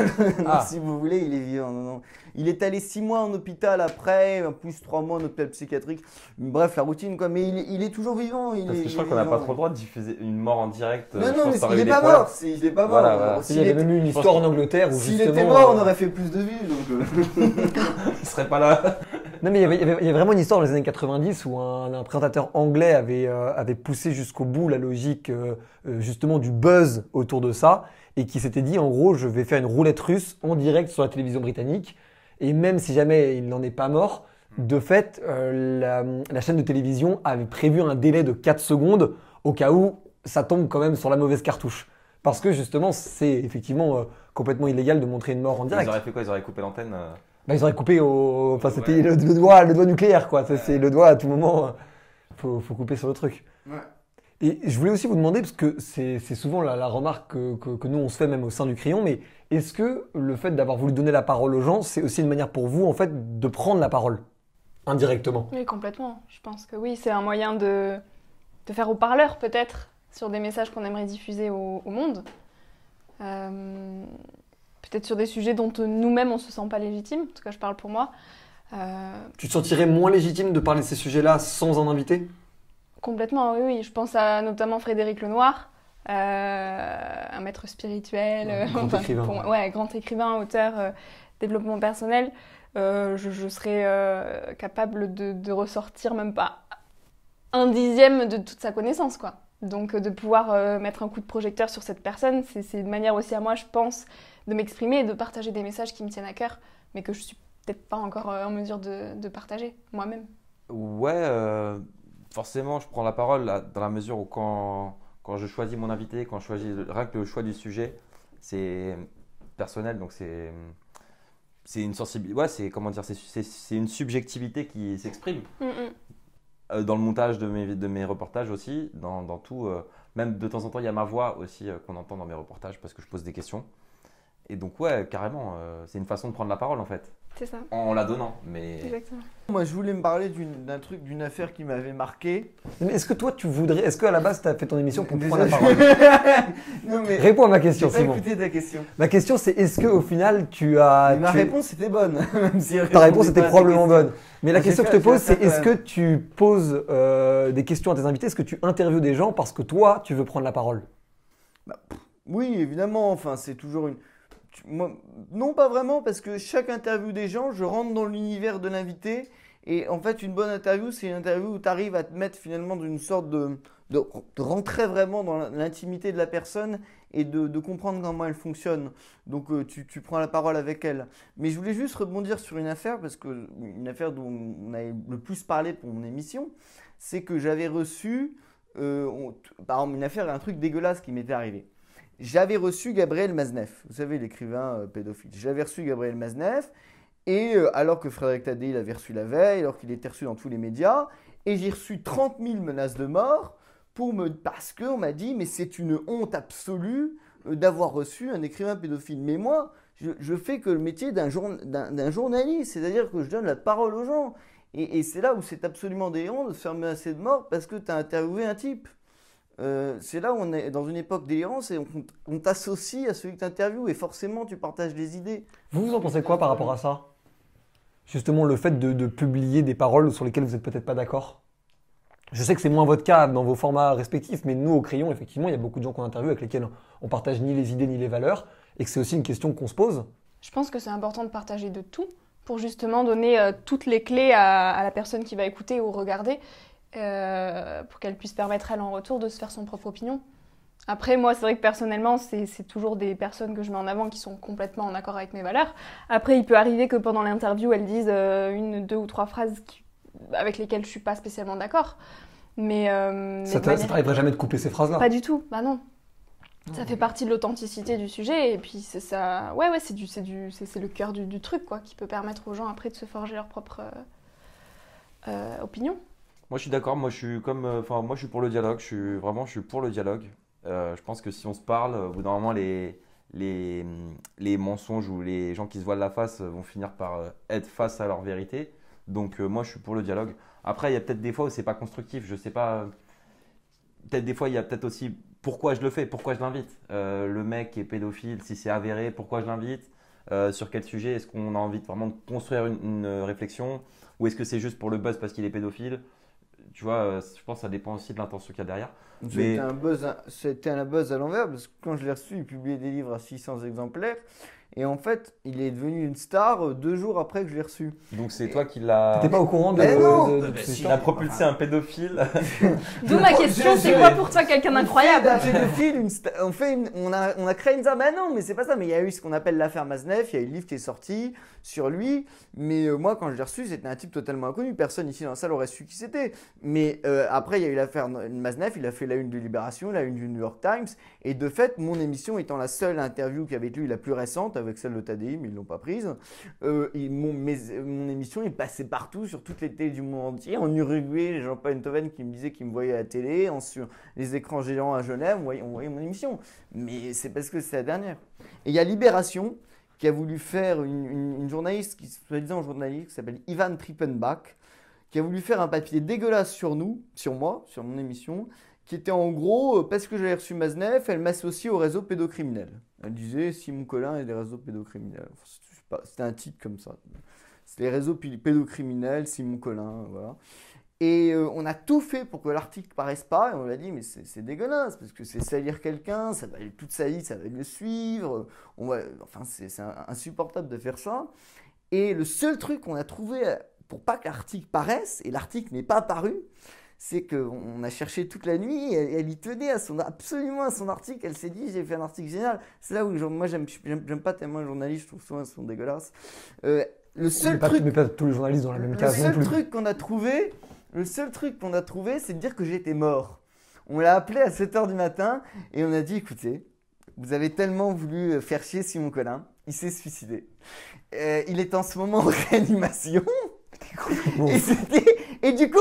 Speaker 1: Ah.
Speaker 2: Si vous voulez, il est vivant. Non, non. Il est allé six mois en hôpital après, en plus trois mois en hôpital psychiatrique. Bref, la routine quoi. Mais il, est- il est toujours vivant. Il
Speaker 1: Parce
Speaker 2: est,
Speaker 1: que je crois qu'on n'a pas trop le droit de diffuser une mort en direct. euh,
Speaker 2: Non, non, mais il
Speaker 1: eu
Speaker 2: est
Speaker 1: des
Speaker 2: pas mort. Il est pas mort.
Speaker 1: Voilà, voilà.
Speaker 2: S'il
Speaker 5: Il y avait même eu une histoire en Angleterre où
Speaker 2: S'il
Speaker 5: justement.
Speaker 2: était mort, on
Speaker 5: euh,
Speaker 2: aurait fait plus de vues. Donc, euh, *laughs*
Speaker 1: Il serait pas là.
Speaker 5: Non, mais il y, avait, il y avait- il y avait vraiment une histoire dans les années 90 où un, un présentateur anglais avait, euh, avait poussé jusqu'au bout la logique euh, euh, justement du buzz autour de ça et qui s'était dit en gros je vais faire une roulette russe en direct sur la télévision britannique et même si jamais il n'en est pas mort, de fait euh, la, la chaîne de télévision avait prévu un délai de 4 secondes au cas où ça tombe quand même sur la mauvaise cartouche. Parce que justement c'est effectivement complètement illégal de montrer une mort en direct.
Speaker 1: Ils auraient fait quoi? Ils auraient coupé l'antenne.
Speaker 5: Bah, ils auraient coupé au. Enfin, c'était
Speaker 1: Ouais.
Speaker 5: le, le doigt, le doigt nucléaire, quoi. C'est le doigt à tout moment. euh, Faut, faut couper sur le truc.
Speaker 2: Ouais.
Speaker 5: Et je voulais aussi vous demander, parce que c'est c'est souvent la, la remarque que, que- que nous on se fait même au sein du crayon, mais est-ce que le fait d'avoir voulu donner la parole aux gens, c'est aussi une manière pour vous, en fait, de prendre la parole indirectement?
Speaker 3: Oui, complètement. Je pense que oui, c'est un moyen de, de faire au parleur, peut-être, sur des messages qu'on aimerait diffuser au, au monde. Euh, peut-être sur des sujets dont euh, nous-mêmes, on se sent pas légitime. En tout cas, je parle pour moi. Euh,
Speaker 5: Tu te sentirais moins légitime de parler de ces sujets-là sans un invité?
Speaker 3: Complètement, oui, oui. Je pense à notamment Frédéric Lenoir, euh, un maître spirituel,
Speaker 5: écrivain.
Speaker 3: pour ouais, grand écrivain, auteur, euh, développement personnel. Je, je serais capable de, de ressortir même pas un dixième de toute sa connaissance, quoi. Donc de pouvoir mettre un coup de projecteur sur cette personne, c'est c'est une manière aussi à moi, je pense, de m'exprimer et de partager des messages qui me tiennent à cœur, mais que je suis peut-être pas encore euh, en mesure de, de partager moi-même.
Speaker 1: Ouais, euh, forcément, je prends la parole là, dans la mesure où quand, quand je choisis mon invité, quand je choisis le- rien que le choix du sujet, c'est personnel, donc c'est c'est une sensibilité. Ouais, c'est comment dire, c'est- une subjectivité qui s'exprime
Speaker 3: Mm, mm.
Speaker 1: Euh, dans le montage de mes de mes reportages aussi, dans, dans tout. euh, même de temps en temps, il y a ma voix aussi qu'on entend dans mes reportages parce que je pose des questions. Et donc ouais, carrément, euh, c'est une façon de prendre la parole en fait,
Speaker 3: C'est ça,
Speaker 1: en la donnant. Mais
Speaker 3: exactement.
Speaker 2: Moi, je voulais me parler d'un truc, d'une affaire qui m'avait marqué.
Speaker 5: Mais Est-ce que toi, tu voudrais. Est-ce qu'à la base, tu as fait ton émission pour prendre la parole *laughs*
Speaker 2: non, mais.
Speaker 5: Réponds à ma question,
Speaker 2: pas
Speaker 5: Simon.
Speaker 2: écouté ta question.
Speaker 5: Ma question, c'est est-ce qu'au final, tu as.
Speaker 2: Mais ma
Speaker 5: tu-
Speaker 2: réponse était bonne. *laughs* même si elle
Speaker 5: Ta réponse était
Speaker 2: pas
Speaker 5: probablement
Speaker 2: question.
Speaker 5: bonne. Mais la question que je te pose, c'est est-ce que tu poses euh, des questions à tes invités? Est-ce que tu interviews des gens parce que toi, tu veux prendre la parole?
Speaker 2: Oui, évidemment. Enfin, c'est toujours une. Non, pas vraiment, parce que chaque interview des gens, je rentre dans l'univers de l'invité. Et en fait, une bonne interview, c'est une interview où tu arrives à te mettre finalement d'une sorte de, de, rentrer vraiment dans l'intimité de la personne et de, comprendre comment elle fonctionne. Donc, euh, tu, prends la parole avec elle. Mais je voulais juste rebondir sur une affaire, parce que une affaire dont on a le plus parlé pour mon émission, c'est que j'avais reçu, euh, par exemple, une affaire, un truc dégueulasse qui m'était arrivé. J'avais reçu Gabriel Maznev, vous savez, l'écrivain euh, pédophile. J'avais reçu Gabriel Maznev, et euh, alors que Frédéric Tadé l'avait reçu la veille, alors qu'il était reçu dans tous les médias, et j'ai reçu 30 000 menaces de mort pour me, parce qu'on m'a dit, mais c'est une honte absolue euh, d'avoir reçu un écrivain pédophile. Mais moi, je, fais que le métier d'un journ- d'un- d'un journaliste, c'est-à-dire que je donne la parole aux gens. Et, et c'est là où c'est absolument délirant de se faire menacer de mort parce que tu as interviewé un type. Euh, c'est là où on est dans une époque délirante et on, on t'associe à celui que tu interviews et forcément tu partages des idées.
Speaker 5: Vous, vous en pensez quoi par rapport à ça? Justement, le fait de, de publier des paroles sur lesquelles vous n'êtes peut-être pas d'accord? Je sais que c'est moins votre cas dans vos formats respectifs, mais nous, au crayon, effectivement, il y a beaucoup de gens qu'on interviewe avec lesquels on partage ni les idées ni les valeurs, et que c'est aussi une question qu'on se pose.
Speaker 3: Je pense que c'est important de partager de tout pour justement donner euh, toutes les clés à, à la personne qui va écouter ou regarder euh, pour qu'elle puisse permettre elle en retour de se faire son propre opinion. Après, moi, c'est vrai que personnellement, c'est toujours des personnes que je mets en avant qui sont complètement en accord avec mes valeurs. Après, il peut arriver que pendant l'interview, elles disent euh, une, deux ou trois phrases qui- avec lesquelles je suis pas spécialement d'accord. Mais, euh, mais
Speaker 5: Ça
Speaker 3: manière-
Speaker 5: t'arriverait jamais de couper ces phrases-là?
Speaker 3: Pas du tout, bah non. Ça fait partie de l'authenticité du sujet et puis c'est ça. Ouais, ouais, c'est du, c'est du, c'est c'est le cœur du, du truc quoi, qui peut permettre aux gens après de se forger leur propre euh, euh, opinion.
Speaker 1: Moi, je suis d'accord. Moi, je suis comme, euh, enfin, moi, je suis pour le dialogue. Je suis vraiment, je suis pour le dialogue. Euh, je pense que si on se parle, au bout les, les, les mensonges ou les gens qui se voilent la face vont finir par euh, être face à leur vérité. Donc, moi, je suis pour le dialogue. Après, il y a peut-être des fois où c'est pas constructif. Je sais pas. Peut-être des fois, il y a peut-être aussi pourquoi je le fais, pourquoi je l'invite. Le mec est pédophile, si c'est avéré, pourquoi je l'invite? Sur quel sujet? Est-ce qu'on a envie vraiment de construire une, réflexion? Ou est-ce que c'est juste pour le buzz parce qu'il est pédophile? Tu vois, euh, je pense que ça dépend aussi de l'intention qu'il y a derrière.
Speaker 2: C'était
Speaker 1: Mais-
Speaker 2: un buzz, à- c'était un buzz à l'envers parce que quand je l'ai reçu, il publiait des livres à 600 exemplaires et en fait, il est devenu une star euh, deux jours après que je l'ai reçu.
Speaker 1: Donc c'est toi qui l'as.
Speaker 5: T'étais pas au courant de,
Speaker 2: Mais
Speaker 5: de-
Speaker 2: non
Speaker 5: de- de
Speaker 2: Bah,
Speaker 5: toute cette
Speaker 2: si.
Speaker 1: a propulsé un pédophile. *laughs*
Speaker 3: D'où ma question, c'est quoi pour toi quelqu'un d'incroyable
Speaker 2: d'un pédophile, une sta- on, fait une- on, a, on a créé une star. Bah non, mais c'est pas ça. Mais il y a eu ce qu'on appelle l'affaire Maznev. Il y a eu le livre qui est sorti sur lui. Mais euh, moi, quand je l'ai reçu, c'était un type totalement inconnu. Personne ici dans la salle aurait su qui c'était. Mais euh, après, il y a eu l'affaire Maznev. Il a fait la une de Libération, la une du New York Times. Et de fait, mon émission étant la seule interview qu'avec lui, la plus récente, avec celle de Tadei, mais ils l'ont pas prise. euh, mon, émission est passée partout sur toutes les télés du monde entier. En Uruguay, les gens pas Eindhoven qui me disaient qu'ils me voyaient à la télé. Sur les écrans géants à Genève, on voyait, on voyait mon émission. Mais c'est parce que c'est la dernière. Et il y a Libération qui a voulu faire une, une- une journaliste, qui soi-disant journaliste, qui s'appelle Ivan Trippenbach, qui a voulu faire un papier dégueulasse sur nous, sur moi, sur mon émission, qui était en gros, euh, parce que j'avais reçu Maznev, elle m'associe au réseau pédocriminel. Elle disait Simon Collin et les réseaux pédocriminels. C'était un titre comme ça. C'est les réseaux pédocriminels, Simon Collin, voilà. Et euh, on a tout fait pour que l'article paraisse pas, et on a dit, mais c'est dégueulasse, parce que c'est salir quelqu'un, ça va toute sa vie, ça va le suivre, enfin, c'est insupportable de faire ça. Et le seul truc qu'on a trouvé pour pas que l'article paraisse, et l'article n'est pas paru, c'est qu'on on a cherché toute la nuit, elle, elle y tenait à son, absolument à son article, elle s'est dit, j'ai fait un article génial. C'est là où, genre, moi, j'aime pas tellement les journalistes, je trouve souvent ils sont dégueulasses. Euh, le
Speaker 5: Mais
Speaker 2: seul
Speaker 5: pas,
Speaker 2: truc
Speaker 5: mais pas tous les journalistes dans la même
Speaker 2: le
Speaker 5: case non
Speaker 2: seul
Speaker 5: plus.
Speaker 2: truc qu'on a trouvé, le seul truc qu'on a trouvé, c'est de dire que j'étais mort. On l'a appelé à 7h du matin et on a dit écoutez, vous avez tellement voulu faire chier Simon Collin, il s'est suicidé. Euh, il est en ce moment en *laughs* réanimation. et du coup,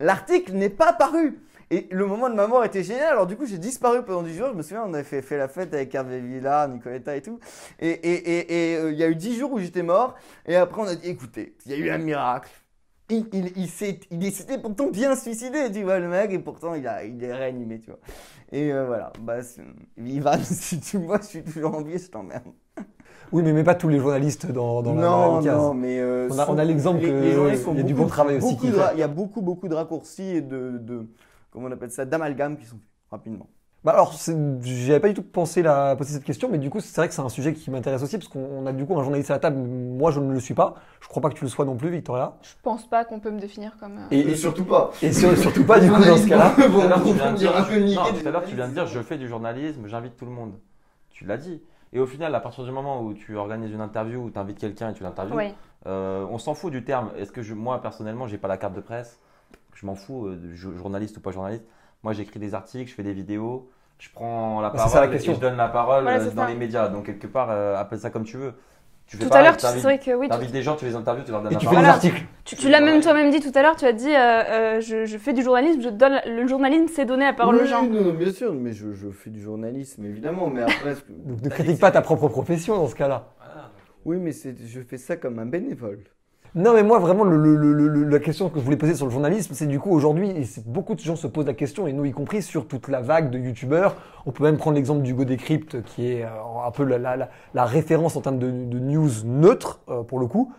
Speaker 2: l'article n'est pas paru. Et le moment de ma mort était génial. Alors du coup, j'ai disparu pendant 10 jours. Je me souviens, on avait fait, la fête avec Hervé Villard, Nicoletta et tout. Et euh, il y a eu 10 jours où j'étais mort. Et après, on a dit, écoutez, il y a eu un miracle. Il, il, il s'est s'était pourtant bien suicidé, tu vois, le mec, et pourtant il, a, il est réanimé, tu vois. Et euh, voilà, bah, Ivan, *laughs* si tu me vois, je suis toujours en vie, je t'emmerde.
Speaker 5: Oui, mais, mais pas tous les journalistes dans, dans la- dans la
Speaker 2: Non, non, mais. euh,
Speaker 5: On a-
Speaker 2: sont-
Speaker 5: on a l'exemple
Speaker 2: les-
Speaker 5: que
Speaker 2: les journalistes font
Speaker 5: il y a du bon travail aussi.
Speaker 2: Il y a beaucoup, beaucoup de raccourcis et de. de comment on appelle ça D'amalgames qui sont faits rapidement.
Speaker 5: Bah alors, c'est- j'y avais pas du tout pensé la, poser cette question, mais du coup, c'est vrai que c'est un sujet qui m'intéresse aussi, parce qu'on a du coup un journaliste à la table. Moi, je ne le suis pas. Je crois pas que tu le sois non plus, Victoria.
Speaker 3: Je pense pas qu'on peut me définir comme. euh,
Speaker 5: Et, et-
Speaker 2: surtout pas.
Speaker 5: et sur- surtout pas, du coup, dans ce cas-là. *laughs*
Speaker 1: Tout à l'heure, tu
Speaker 2: on
Speaker 1: viens de
Speaker 2: dire
Speaker 1: dire-
Speaker 2: un peu niquer
Speaker 1: non,
Speaker 2: des
Speaker 1: tout à l'heure, tu viens de dire
Speaker 2: journalistes.
Speaker 1: je fais du journalisme, j'invite tout le monde. Tu l'as dit. Et au final, à partir du moment où tu organises une interview, où tu invites quelqu'un et tu l'interviews,
Speaker 3: Oui.
Speaker 1: euh, on s'en fout du terme. Est-ce que je, moi, personnellement, j'ai pas la carte de presse? Je m'en fous, euh, journaliste ou pas journaliste. Moi, j'écris des articles, je fais des vidéos, je prends la
Speaker 5: Bah, c'est ça, la
Speaker 1: parole et
Speaker 5: question.
Speaker 1: je donne la parole
Speaker 3: Voilà,
Speaker 1: euh, dans
Speaker 3: ça.
Speaker 1: les médias. Donc, quelque part, euh, appelle ça comme tu veux. Tu fais
Speaker 3: Tout à l'heure, tu- vrai que oui. tu-
Speaker 1: T'invites des gens, tu les interviews, tu leur donnes
Speaker 5: Et tu fais des
Speaker 3: Voilà.
Speaker 5: articles.
Speaker 3: Tu, tu l'as même toi-même dit tout à l'heure, tu as dit euh, euh, je, je fais du journalisme, je donne le journalisme, c'est donner la parole
Speaker 2: Oui,
Speaker 3: aux gens.
Speaker 2: non, non, bien sûr, mais je, je fais du journalisme, évidemment. Mais après, *laughs*
Speaker 5: ne critique pas ta propre profession dans ce cas-là.
Speaker 2: oui, mais je fais ça comme un bénévole.
Speaker 5: Non, mais moi, vraiment, le- le- le- le- la question que je voulais poser sur le journalisme, c'est du coup, aujourd'hui, beaucoup de gens se posent la question, et nous y compris, sur toute la vague de youtubeurs. On peut même prendre l'exemple d'Hugo Décrypte, qui est euh, un peu la, la- la- la référence en termes de, de news neutre, euh, pour le coup.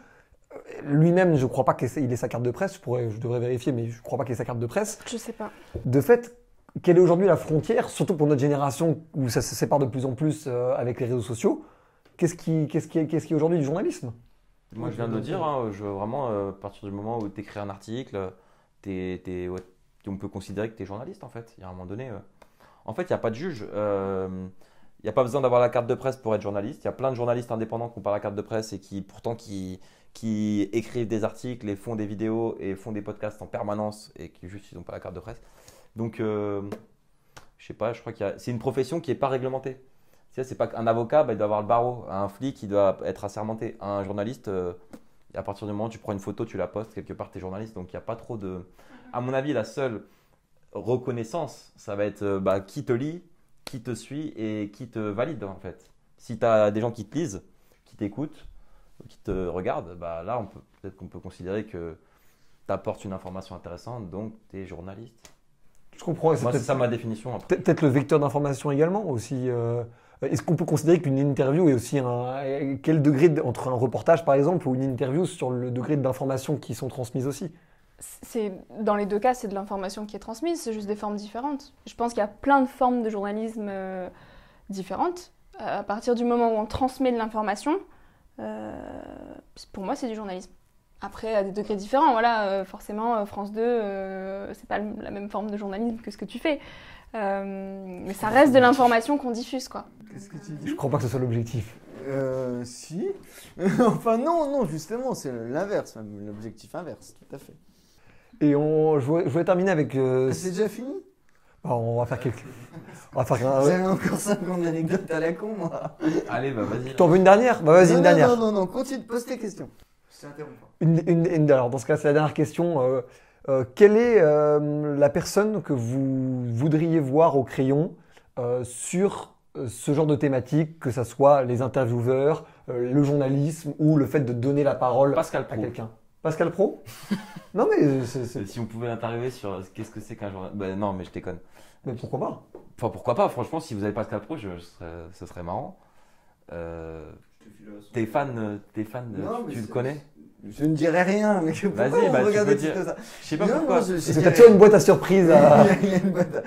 Speaker 5: Euh, Lui-même, je crois pas qu'il ait sa carte de presse, je, pourrais, je devrais vérifier, mais je crois pas qu'il ait sa carte de presse.
Speaker 3: Je sais pas.
Speaker 5: De fait, quelle est aujourd'hui la frontière, surtout pour notre génération, où ça se sépare de plus en plus euh, avec les réseaux sociaux? Qu'est-ce qui, qu'est-ce qui, est- qu'est-ce qui est aujourd'hui du journalisme?
Speaker 1: Moi, je viens de le dire, hein, je, vraiment, euh, à partir du moment où tu écris un article, t'es- t'es- ouais, on peut considérer que tu es journaliste, en fait. Il y a un moment donné. euh. En fait, il n'y a pas de juge. euh, Il n'y a pas besoin d'avoir la carte de presse pour être journaliste. Il y a plein de journalistes indépendants qui n'ont pas la carte de presse et qui, pourtant, qui, qui écrivent des articles et font des vidéos et font des podcasts en permanence et qui juste, ils n'ont pas la carte de presse. Donc, euh, je sais pas, je crois qu'il y a... C'est une profession qui n'est pas réglementée. Tu sais, c'est pas qu'un avocat, bah, il doit avoir le barreau. Un flic, il doit être assermenté. Un journaliste, euh, à partir du moment où tu prends une photo, tu la postes, quelque part, tu es journaliste. Donc il n'y a pas trop de. À mon avis, la seule reconnaissance, ça va être euh, bah, qui te lit, qui te suit et qui te valide en fait. Si tu as des gens qui te lisent, qui t'écoutent, qui te regardent, bah, là, on peut- peut-être qu'on peut considérer que tu apportes une information intéressante, donc tu es journaliste.
Speaker 5: Je comprends.
Speaker 1: Moi, c'est
Speaker 5: peut-être
Speaker 1: ça ma définition. après.
Speaker 5: peut-être le vecteur d'information également aussi. euh, Est-ce qu'on peut considérer qu'une interview est aussi un. Quel degré de- entre un reportage par exemple ou une interview sur le degré d'information qui sont transmises aussi?
Speaker 3: C'est dans les deux cas, c'est de l'information qui est transmise, c'est juste des formes différentes. Je pense qu'il y a plein de formes de journalisme euh, différentes. Euh, à partir du moment où on transmet de l'information, euh, pour moi, c'est du journalisme. Après, à des degrés différents, voilà, euh, forcément, euh, France 2, euh, c'est pas la même forme de journalisme que ce que tu fais. Euh, mais ça reste de l'information qu'on diffuse, quoi.
Speaker 2: Qu'est-ce que tu
Speaker 5: Je
Speaker 2: dis
Speaker 5: crois pas que ce soit l'objectif.
Speaker 2: Euh, si. *laughs* enfin, non, non, justement, c'est l'inverse, même l'objectif inverse, tout à fait.
Speaker 5: Et on, je, voulais, je voulais terminer avec. euh,
Speaker 2: Ah, C'est déjà fini?
Speaker 5: On va faire quelques. On va faire un-
Speaker 2: J'avais encore 50 anecdotes à la con, moi.
Speaker 1: Allez, bah vas-y.
Speaker 5: T'en veux une dernière? Bah vas-y,
Speaker 2: non,
Speaker 5: une
Speaker 2: non,
Speaker 5: dernière.
Speaker 2: Non, non, non, continue, pose tes questions. Je t'interromps pas.
Speaker 5: Une, une- une- alors, dans ce cas, c'est la dernière question. Euh, euh, quelle est euh, la personne que vous voudriez voir au crayon euh, sur ce genre de thématique, que ce soit les intervieweurs, euh, le journalisme ou le fait de donner la parole
Speaker 1: Pascal
Speaker 5: à
Speaker 1: Pro.
Speaker 5: quelqu'un? Pascal Pro? *laughs* Non, mais,
Speaker 1: Si on pouvait l'interviewer sur qu'est-ce que c'est qu'un journal. Bah, non, mais je déconne.
Speaker 5: mais pourquoi pas?
Speaker 1: Enfin, pourquoi pas Franchement, si vous avez Pascal Pro, je, je serais- ce serait marrant. Euh, t'es fan, t'es fan de-
Speaker 2: Non,
Speaker 1: tu, le connais?
Speaker 2: Je ne dirai rien, mais pourquoi
Speaker 1: Vas-y, bah, tu
Speaker 2: regarde
Speaker 1: peux
Speaker 2: des trucs
Speaker 1: dire.
Speaker 2: comme ça
Speaker 1: Je sais pas
Speaker 2: Non,
Speaker 1: pourquoi.
Speaker 2: non, je- je
Speaker 5: Parce que t'as toujours une boîte à surprise à. *laughs*
Speaker 2: Il y a une boîte à-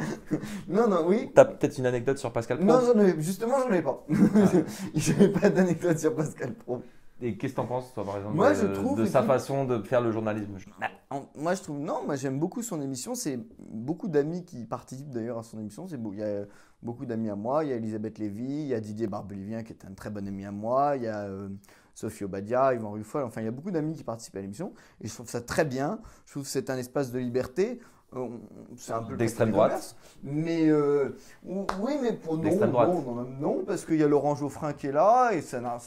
Speaker 2: Non, non, oui.
Speaker 1: T'as peut-être une anecdote sur Pascal Pro
Speaker 2: Non, j'en ai, justement, j'en ai pas. *laughs* J'avais pas d'anecdote sur Pascal Pro.
Speaker 1: Et qu'est-ce que t'en penses, toi, par exemple
Speaker 2: Moi,
Speaker 1: de,
Speaker 2: je trouve
Speaker 1: de sa façon de faire le journalisme je-
Speaker 2: Bah, en- moi, je trouve, non, moi j'aime beaucoup son émission. C'est beaucoup d'amis qui participent d'ailleurs à son émission. C'est beau. Il y a beaucoup d'amis à moi. Il y a Elisabeth Lévy, il y a Didier Barbelivien qui est un très bon ami à moi. Il y a euh, Sophie Obadia, Yvan Ruffol. Enfin, il y a beaucoup d'amis qui participent à l'émission. Et je trouve ça très bien. Je trouve que c'est un espace de liberté. Euh, C'est un peu
Speaker 1: D'extrême droite.
Speaker 2: Mais euh, ou- oui, mais pour
Speaker 1: D'extrême droite.
Speaker 2: non, non, non, parce qu'il y a Laurent Geoffrin qui est là et ça n'a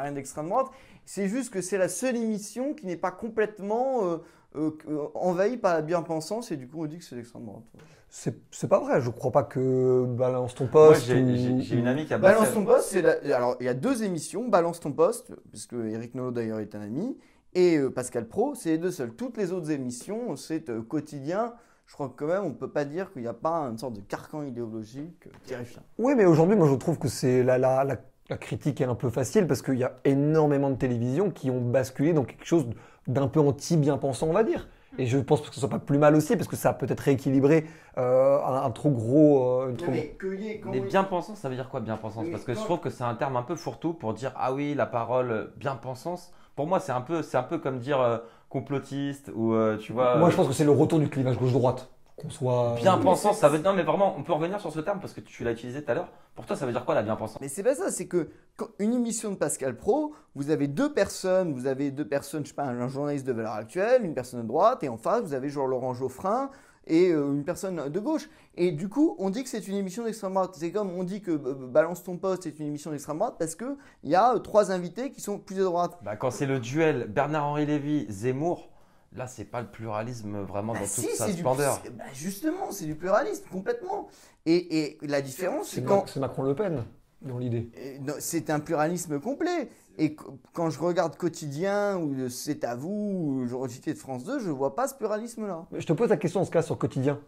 Speaker 2: rien d'extrême droite. C'est juste que c'est la seule émission qui n'est pas complètement euh, envahie par la bien-pensance et du coup on dit que c'est l'extrême droite.
Speaker 5: C'est pas vrai, je crois pas que Balance ton
Speaker 1: Moi,
Speaker 5: poste.
Speaker 1: j'ai
Speaker 5: ou-
Speaker 1: une amie qui a
Speaker 2: Balance ton poste, c'est la- alors il y a deux émissions, Balance ton poste, puisque Eric Nolot d'ailleurs est un ami, et euh, Pascal Pro, c'est les deux seuls. Toutes les autres émissions, c'est euh, quotidien. Je crois que quand même on peut pas dire qu'il n'y a pas une sorte de carcan idéologique euh, terrifiant.
Speaker 5: Oui, mais aujourd'hui, moi, je trouve que c'est la, la, la, la critique est un peu facile parce qu'il y a énormément de télévisions qui ont basculé dans quelque chose d'un peu anti-bien-pensant, on va dire. Et je pense que ce soit pas plus mal aussi parce que ça a peut-être rééquilibré euh, un, un trop gros. euh, une trop-
Speaker 2: Mais oui.
Speaker 1: bien-pensance, ça veut dire quoi bien-pensance
Speaker 2: Oui,
Speaker 1: Parce que je trouve que c'est un terme un peu fourre-tout pour dire ah oui, la parole euh, bien-pensance. Pour moi, c'est un peu, c'est un peu comme dire euh, complotiste ou euh, tu vois.
Speaker 5: Moi, je pense que c'est le retour du clivage gauche-droite. Qu'on soit.
Speaker 1: Bien-pensance, ça veut non mais vraiment, on peut revenir sur ce terme parce que tu l'as utilisé tout à l'heure. Pour toi, ça veut dire quoi la bien-pensance?
Speaker 2: Mais c'est pas ça, c'est que quand une émission de Pascal Pro, vous avez deux personnes, vous avez deux personnes, je sais pas, un journaliste de valeur actuelle, une personne de droite, et en face, vous avez genre Laurent Geoffrin et euh, une personne de gauche. Et du coup, on dit que c'est une émission d'extrême droite. C'est comme on dit que euh, Balance ton poste est une émission d'extrême droite parce que il y a euh, trois invités qui sont plus de droite.
Speaker 1: Bah, quand c'est le duel Bernard-Henri Lévy, Zemmour, là c'est pas le pluralisme vraiment
Speaker 2: Bah
Speaker 1: dans
Speaker 2: si,
Speaker 1: toute sa
Speaker 2: c'est du,
Speaker 1: splendeur.
Speaker 2: c'est- bah justement, c'est du pluralisme complètement. Et, et la différence,
Speaker 5: C'est
Speaker 2: quand
Speaker 5: c'est Macron-Le Pen, dans l'idée.
Speaker 2: C'est un pluralisme complet. Et qu- quand je regarde Quotidien ou C'est à vous ou JT de France 2, je vois pas ce pluralisme-là.
Speaker 5: Je te pose la question en ce cas sur quotidien.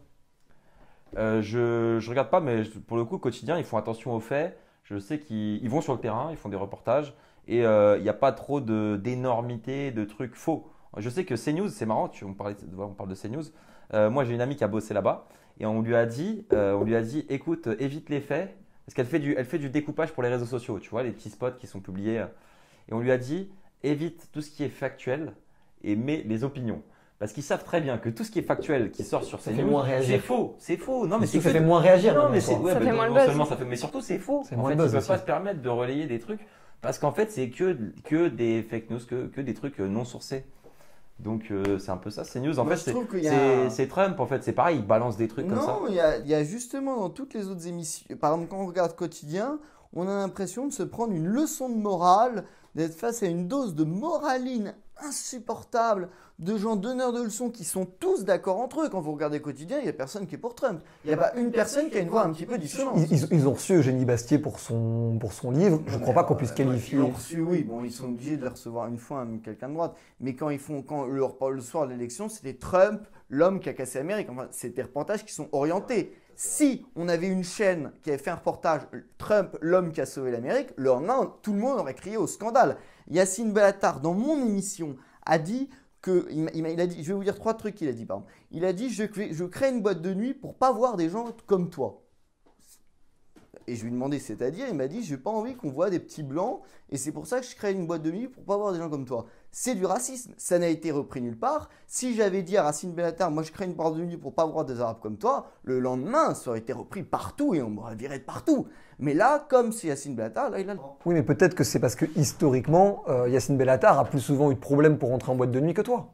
Speaker 1: Euh, je, je regarde pas, mais pour le coup, quotidien, ils font attention aux faits. Je sais qu'ils ils vont sur le terrain, ils font des reportages et euh, il n'y a pas trop de- d'énormité, de, trucs faux. Je sais que CNews, c'est marrant, tu, on, parlait, on parle de CNews. Euh, moi, j'ai une amie qui a bossé là-bas et on lui a dit, euh, on lui a dit, écoute, euh, évite les faits parce qu'elle fait du, elle fait du découpage pour les réseaux sociaux, tu vois, les petits spots qui sont publiés. Et on lui a dit, évite tout ce qui est factuel et mets les opinions. Parce qu'ils savent très bien que tout ce qui est factuel qui sort sur
Speaker 5: moins réagir.
Speaker 1: c'est faux, c'est faux. Non, mais c'est
Speaker 5: ça fait moins réagir.
Speaker 1: non, mais c'est ouais,
Speaker 3: Ça
Speaker 1: bah,
Speaker 3: fait
Speaker 1: non-
Speaker 3: moins le
Speaker 1: non
Speaker 3: buzz.
Speaker 1: seulement ça fait, mais surtout c'est faux.
Speaker 5: C'est
Speaker 1: En
Speaker 5: moins
Speaker 1: fait, ils peuvent pas se permettre de relayer des trucs parce qu'en fait, c'est que que des fake news, que, que des trucs non sourcés. Donc euh, c'est un peu ça, c'est news. En
Speaker 2: Moi,
Speaker 1: fait, c'est-
Speaker 2: a
Speaker 1: Trump. En fait, c'est pareil, il balance des trucs comme ça.
Speaker 2: Non, il il y a justement dans toutes les autres émissions, par exemple quand on regarde Quotidien, on a l'impression de se prendre une leçon de morale d'être face à une dose de moraline insupportable de gens donneurs de leçons qui sont tous d'accord entre eux. Quand vous regardez quotidien, il n'y a personne qui est pour Trump. Il n'y a pas une personne qui a une voix un petit peu dissonante.
Speaker 5: Ils, ils- ils ont reçu Eugénie Bastier pour son, pour son livre. Je ne crois pas qu'on puisse
Speaker 2: Ils
Speaker 5: qualifier.
Speaker 2: l'ont reçu, oui. Bon, ils sont obligés de le recevoir une fois, hein, quelqu'un de droite. Mais quand ils font, quand le soir de l'élection, c'était Trump, l'homme qui a cassé l'Amérique. Enfin, c'est des reportages qui sont orientés. Si on avait une chaîne qui avait fait un reportage Trump, l'homme qui a sauvé l'Amérique, le lendemain, tout le monde aurait crié au scandale. Yacine Bellatar, dans mon émission, a dit que, je vais vous dire trois trucs qu'il a dit, pardon. Il a dit, je, crée- je crée une boîte de nuit pour pas voir des gens comme toi. Et je lui ai demandé, c'est-à-dire, il m'a dit, j'ai pas envie qu'on voit des petits blancs, et c'est pour ça que je crée une boîte de nuit pour pas voir des gens comme toi. C'est du racisme, ça n'a été repris nulle part. Si j'avais dit à Racine Bellatar, moi je crée une boîte de nuit pour pas voir des arabes comme toi, le lendemain, ça aurait été repris partout et on m'aurait viré de partout. Mais là, comme c'est Yacine Bellatar, là il a le droit.
Speaker 5: Oui, mais peut-être que c'est parce que historiquement, euh, Yacine Bellatar a plus souvent eu de problèmes pour rentrer en boîte de nuit que toi.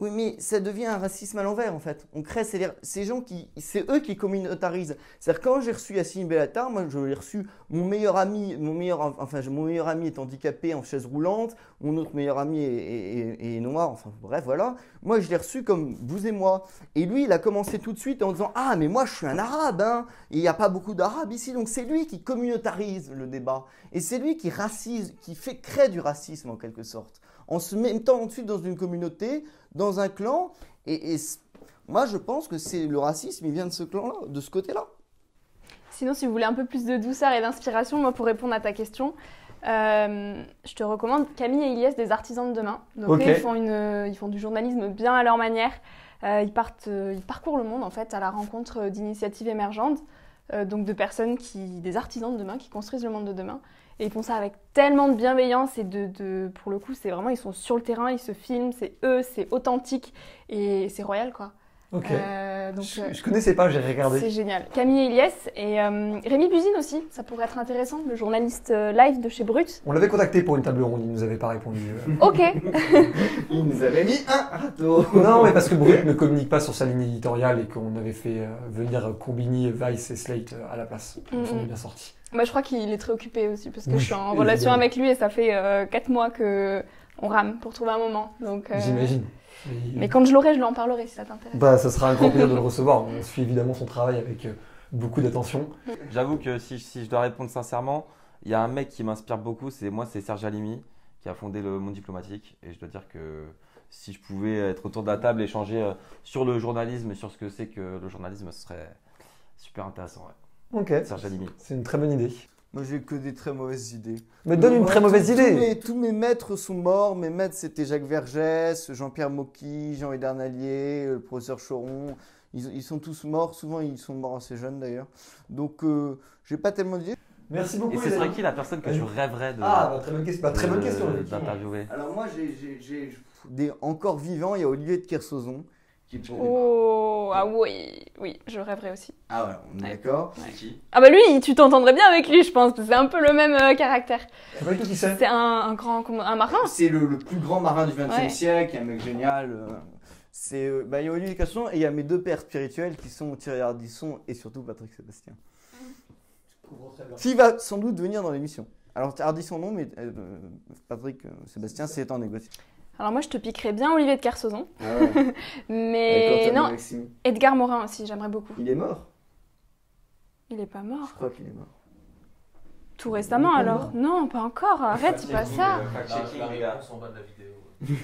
Speaker 2: Oui, mais ça devient un racisme à l'envers en fait. On crée ces, ces gens qui, c'est eux qui communautarisent. C'est-à-dire quand j'ai reçu Yacine Bellatar, moi je l'ai reçu, mon meilleur ami, mon meilleur, enfin mon meilleur ami est handicapé en chaise roulante, mon autre meilleur ami est, noir, enfin bref voilà. Moi je l'ai reçu comme vous et moi. Et lui il a commencé tout de suite en disant ah mais moi je suis un arabe, hein. Il n'y a pas beaucoup d'arabes ici, donc c'est lui qui communautarise le débat. Et c'est lui qui racise, qui fait créer du racisme en quelque sorte. En se mettant ensuite dans une communauté, dans un clan. Et, moi, je pense que c'est le racisme, il vient de ce clan-là, de ce côté-là.
Speaker 3: Sinon, si vous voulez un peu plus de douceur et d'inspiration, moi, pour répondre à ta question, euh, je te recommande Camille et Iliès des Artisans de demain. Donc, eux, ils, font une, ils font du journalisme bien à leur manière. Euh, ils, partent, euh, ils parcourent le monde, en fait, à la rencontre d'initiatives émergentes, euh, donc de personnes qui, des artisans de demain, qui construisent le monde de demain. Et ils font ça avec tellement de bienveillance et de, de- pour le coup, c'est vraiment, ils sont sur le terrain, ils se filment, c'est eux, c'est authentique et c'est royal, quoi.
Speaker 5: Ok.
Speaker 3: Euh, donc,
Speaker 5: je,
Speaker 3: euh,
Speaker 5: je connaissais pas, j'ai
Speaker 3: c'est
Speaker 5: regardé.
Speaker 3: génial. Camille Eliès et euh, Rémi Buzine aussi, ça pourrait être intéressant, le journaliste euh, live de chez Brut.
Speaker 5: On l'avait contacté pour une table ronde, il nous avait pas répondu. euh. *laughs*
Speaker 3: Ok, *laughs*
Speaker 2: Il nous avait mis un râteau.
Speaker 5: non, mais parce que Brut ne communique pas sur sa ligne éditoriale et qu'on avait fait euh, venir Combini, Vice et Slate euh, à la place. Ils sont
Speaker 3: Mhm.
Speaker 5: bien sortis.
Speaker 3: Moi, je crois qu'il est très occupé aussi parce que
Speaker 5: Oui,
Speaker 3: je suis en relation avec lui et ça fait 4 mois que on rame pour trouver un moment. Donc, euh,
Speaker 5: J'imagine. Mais-
Speaker 3: Mais quand je l'aurai, je lui en parlerai si ça t'intéresse.
Speaker 5: Bah, ça sera un grand plaisir de le *laughs* recevoir. On suit évidemment son travail avec euh, beaucoup d'attention.
Speaker 1: J'avoue que si, si je dois répondre sincèrement, il y a un mec qui m'inspire beaucoup, c'est moi, c'est Serge Alimi, qui a fondé le Monde Diplomatique. Et je dois dire que si je pouvais être autour de la table et échanger euh, sur le journalisme, et sur ce que c'est que le journalisme, ce serait super intéressant. ouais.
Speaker 5: Ok.
Speaker 1: Serge Alimi.
Speaker 5: C'est une très bonne idée.
Speaker 2: Moi, j'ai que des très mauvaises idées.
Speaker 5: Mais donne une
Speaker 2: Moi,
Speaker 5: très mauvaise idée.
Speaker 2: Tous mes, tous mes maîtres sont morts. Mes maîtres, c'était Jacques Vergès, Jean-Pierre Mocky, Jean Edernalier, le professeur Choron. Ils, ils sont tous morts. Souvent, ils sont morts assez jeunes d'ailleurs. Donc, euh, j'ai pas tellement d'idées.
Speaker 5: Merci beaucoup.
Speaker 1: Et ce serait qui la personne que tu rêverais de,
Speaker 5: Ah, bah, très bonne question. Bah, très bonne question.
Speaker 1: d'interviewer
Speaker 2: Alors, moi, j'ai des encore vivants. Il y a Olivier de Kersauzon. Qui est pour-
Speaker 3: Oh, ah oui, oui, je rêverais aussi.
Speaker 2: Ah, voilà, on est
Speaker 3: Ouais.
Speaker 2: d'accord.
Speaker 1: C'est qui
Speaker 3: Ah bah lui, tu t'entendrais bien avec lui, je pense. parce que C'est un peu le même euh, caractère.
Speaker 5: Qui c'est?
Speaker 3: C'est un, un grand, un marin.
Speaker 2: C'est le, le plus grand marin du XXe
Speaker 3: Ouais.
Speaker 2: siècle, un mec génial. euh, C'est, euh, bah, il y a Olivier Casson et il y a mes deux pères spirituels qui sont Thierry Ardisson et surtout Patrick Sébastien. Qui va sans doute venir dans l'émission. Alors Ardisson non, mais euh, Patrick euh, Sébastien c'est en négociation.
Speaker 3: Alors moi, je te piquerais bien Olivier de Kersauzon.
Speaker 2: Ah ouais. *laughs*
Speaker 3: Mais non,
Speaker 2: Maxime.
Speaker 3: Edgar Morin aussi, j'aimerais beaucoup.
Speaker 2: Il est mort.
Speaker 3: Il est pas mort.
Speaker 2: Je crois qu'il est mort.
Speaker 3: Tout récemment
Speaker 2: Il est pas
Speaker 3: alors Non, pas encore. Arrête, c'est pas ça. *laughs*
Speaker 2: non,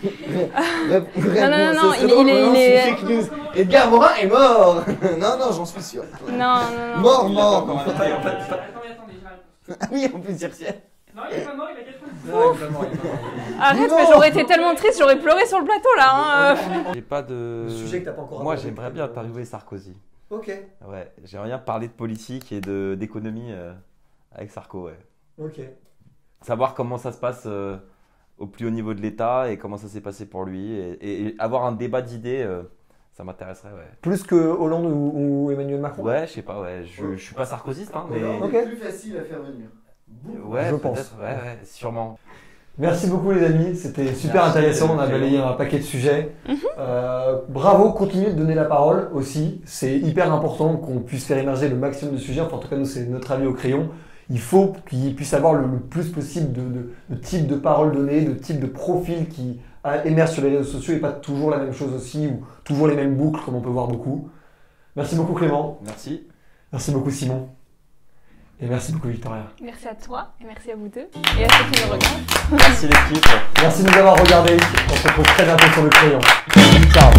Speaker 3: non, non, non, il- il est- il est-
Speaker 2: Edgar Morin est mort *laughs* Non, non, j'en suis sûr.
Speaker 3: Non, non, non.
Speaker 2: Mort, mort Ah oui, en plus, il retienne.
Speaker 3: Arrête,
Speaker 2: Non.
Speaker 3: Mais j'aurais été tellement triste, j'aurais pleuré sur le plateau là. hein, euh.
Speaker 1: J'ai pas de.
Speaker 5: Le sujet que t'as pas encore
Speaker 1: Moi, j'aimerais bien
Speaker 5: euh,
Speaker 1: interviewer Sarkozy.
Speaker 5: Ok.
Speaker 1: Ouais, j'aimerais bien parler de politique et de d'économie euh, avec Sarko, ouais.
Speaker 5: Ok.
Speaker 1: Savoir comment ça se passe euh, au plus haut niveau de l'État et comment ça s'est passé pour lui. Et, et- et avoir un débat d'idées, euh, ça m'intéresserait, ouais.
Speaker 5: Plus que Hollande ou, ou Emmanuel Macron?
Speaker 1: Ouais, je sais pas, ouais. Je, je suis pas sarkozyste, hein, mais.
Speaker 5: Ok.
Speaker 2: plus facile à faire venir.
Speaker 1: Ouais,
Speaker 5: Je pense.
Speaker 1: Ouais, ouais, sûrement.
Speaker 5: Merci beaucoup les amis, c'était super
Speaker 1: Merci,
Speaker 5: intéressant, on a balayé un paquet de sujets. Euh, bravo, continuez de donner la parole aussi, c'est hyper important qu'on puisse faire émerger le maximum de sujets, enfin en tout cas nous c'est notre avis au crayon. Il faut qu'il puisse avoir le, le plus possible de, de, de types de paroles données, de types de profils qui euh, émergent sur les réseaux sociaux et pas toujours la même chose aussi ou toujours les mêmes boucles comme on peut voir beaucoup. Merci beaucoup Clément,
Speaker 1: Merci.
Speaker 5: merci beaucoup Simon et merci beaucoup Victoria.
Speaker 3: Merci à toi et merci à vous deux et à ceux qui nous regardent.
Speaker 1: Merci l'équipe.
Speaker 5: Merci de nous avoir regardés. On se retrouve très bientôt sur le crayon. Ciao.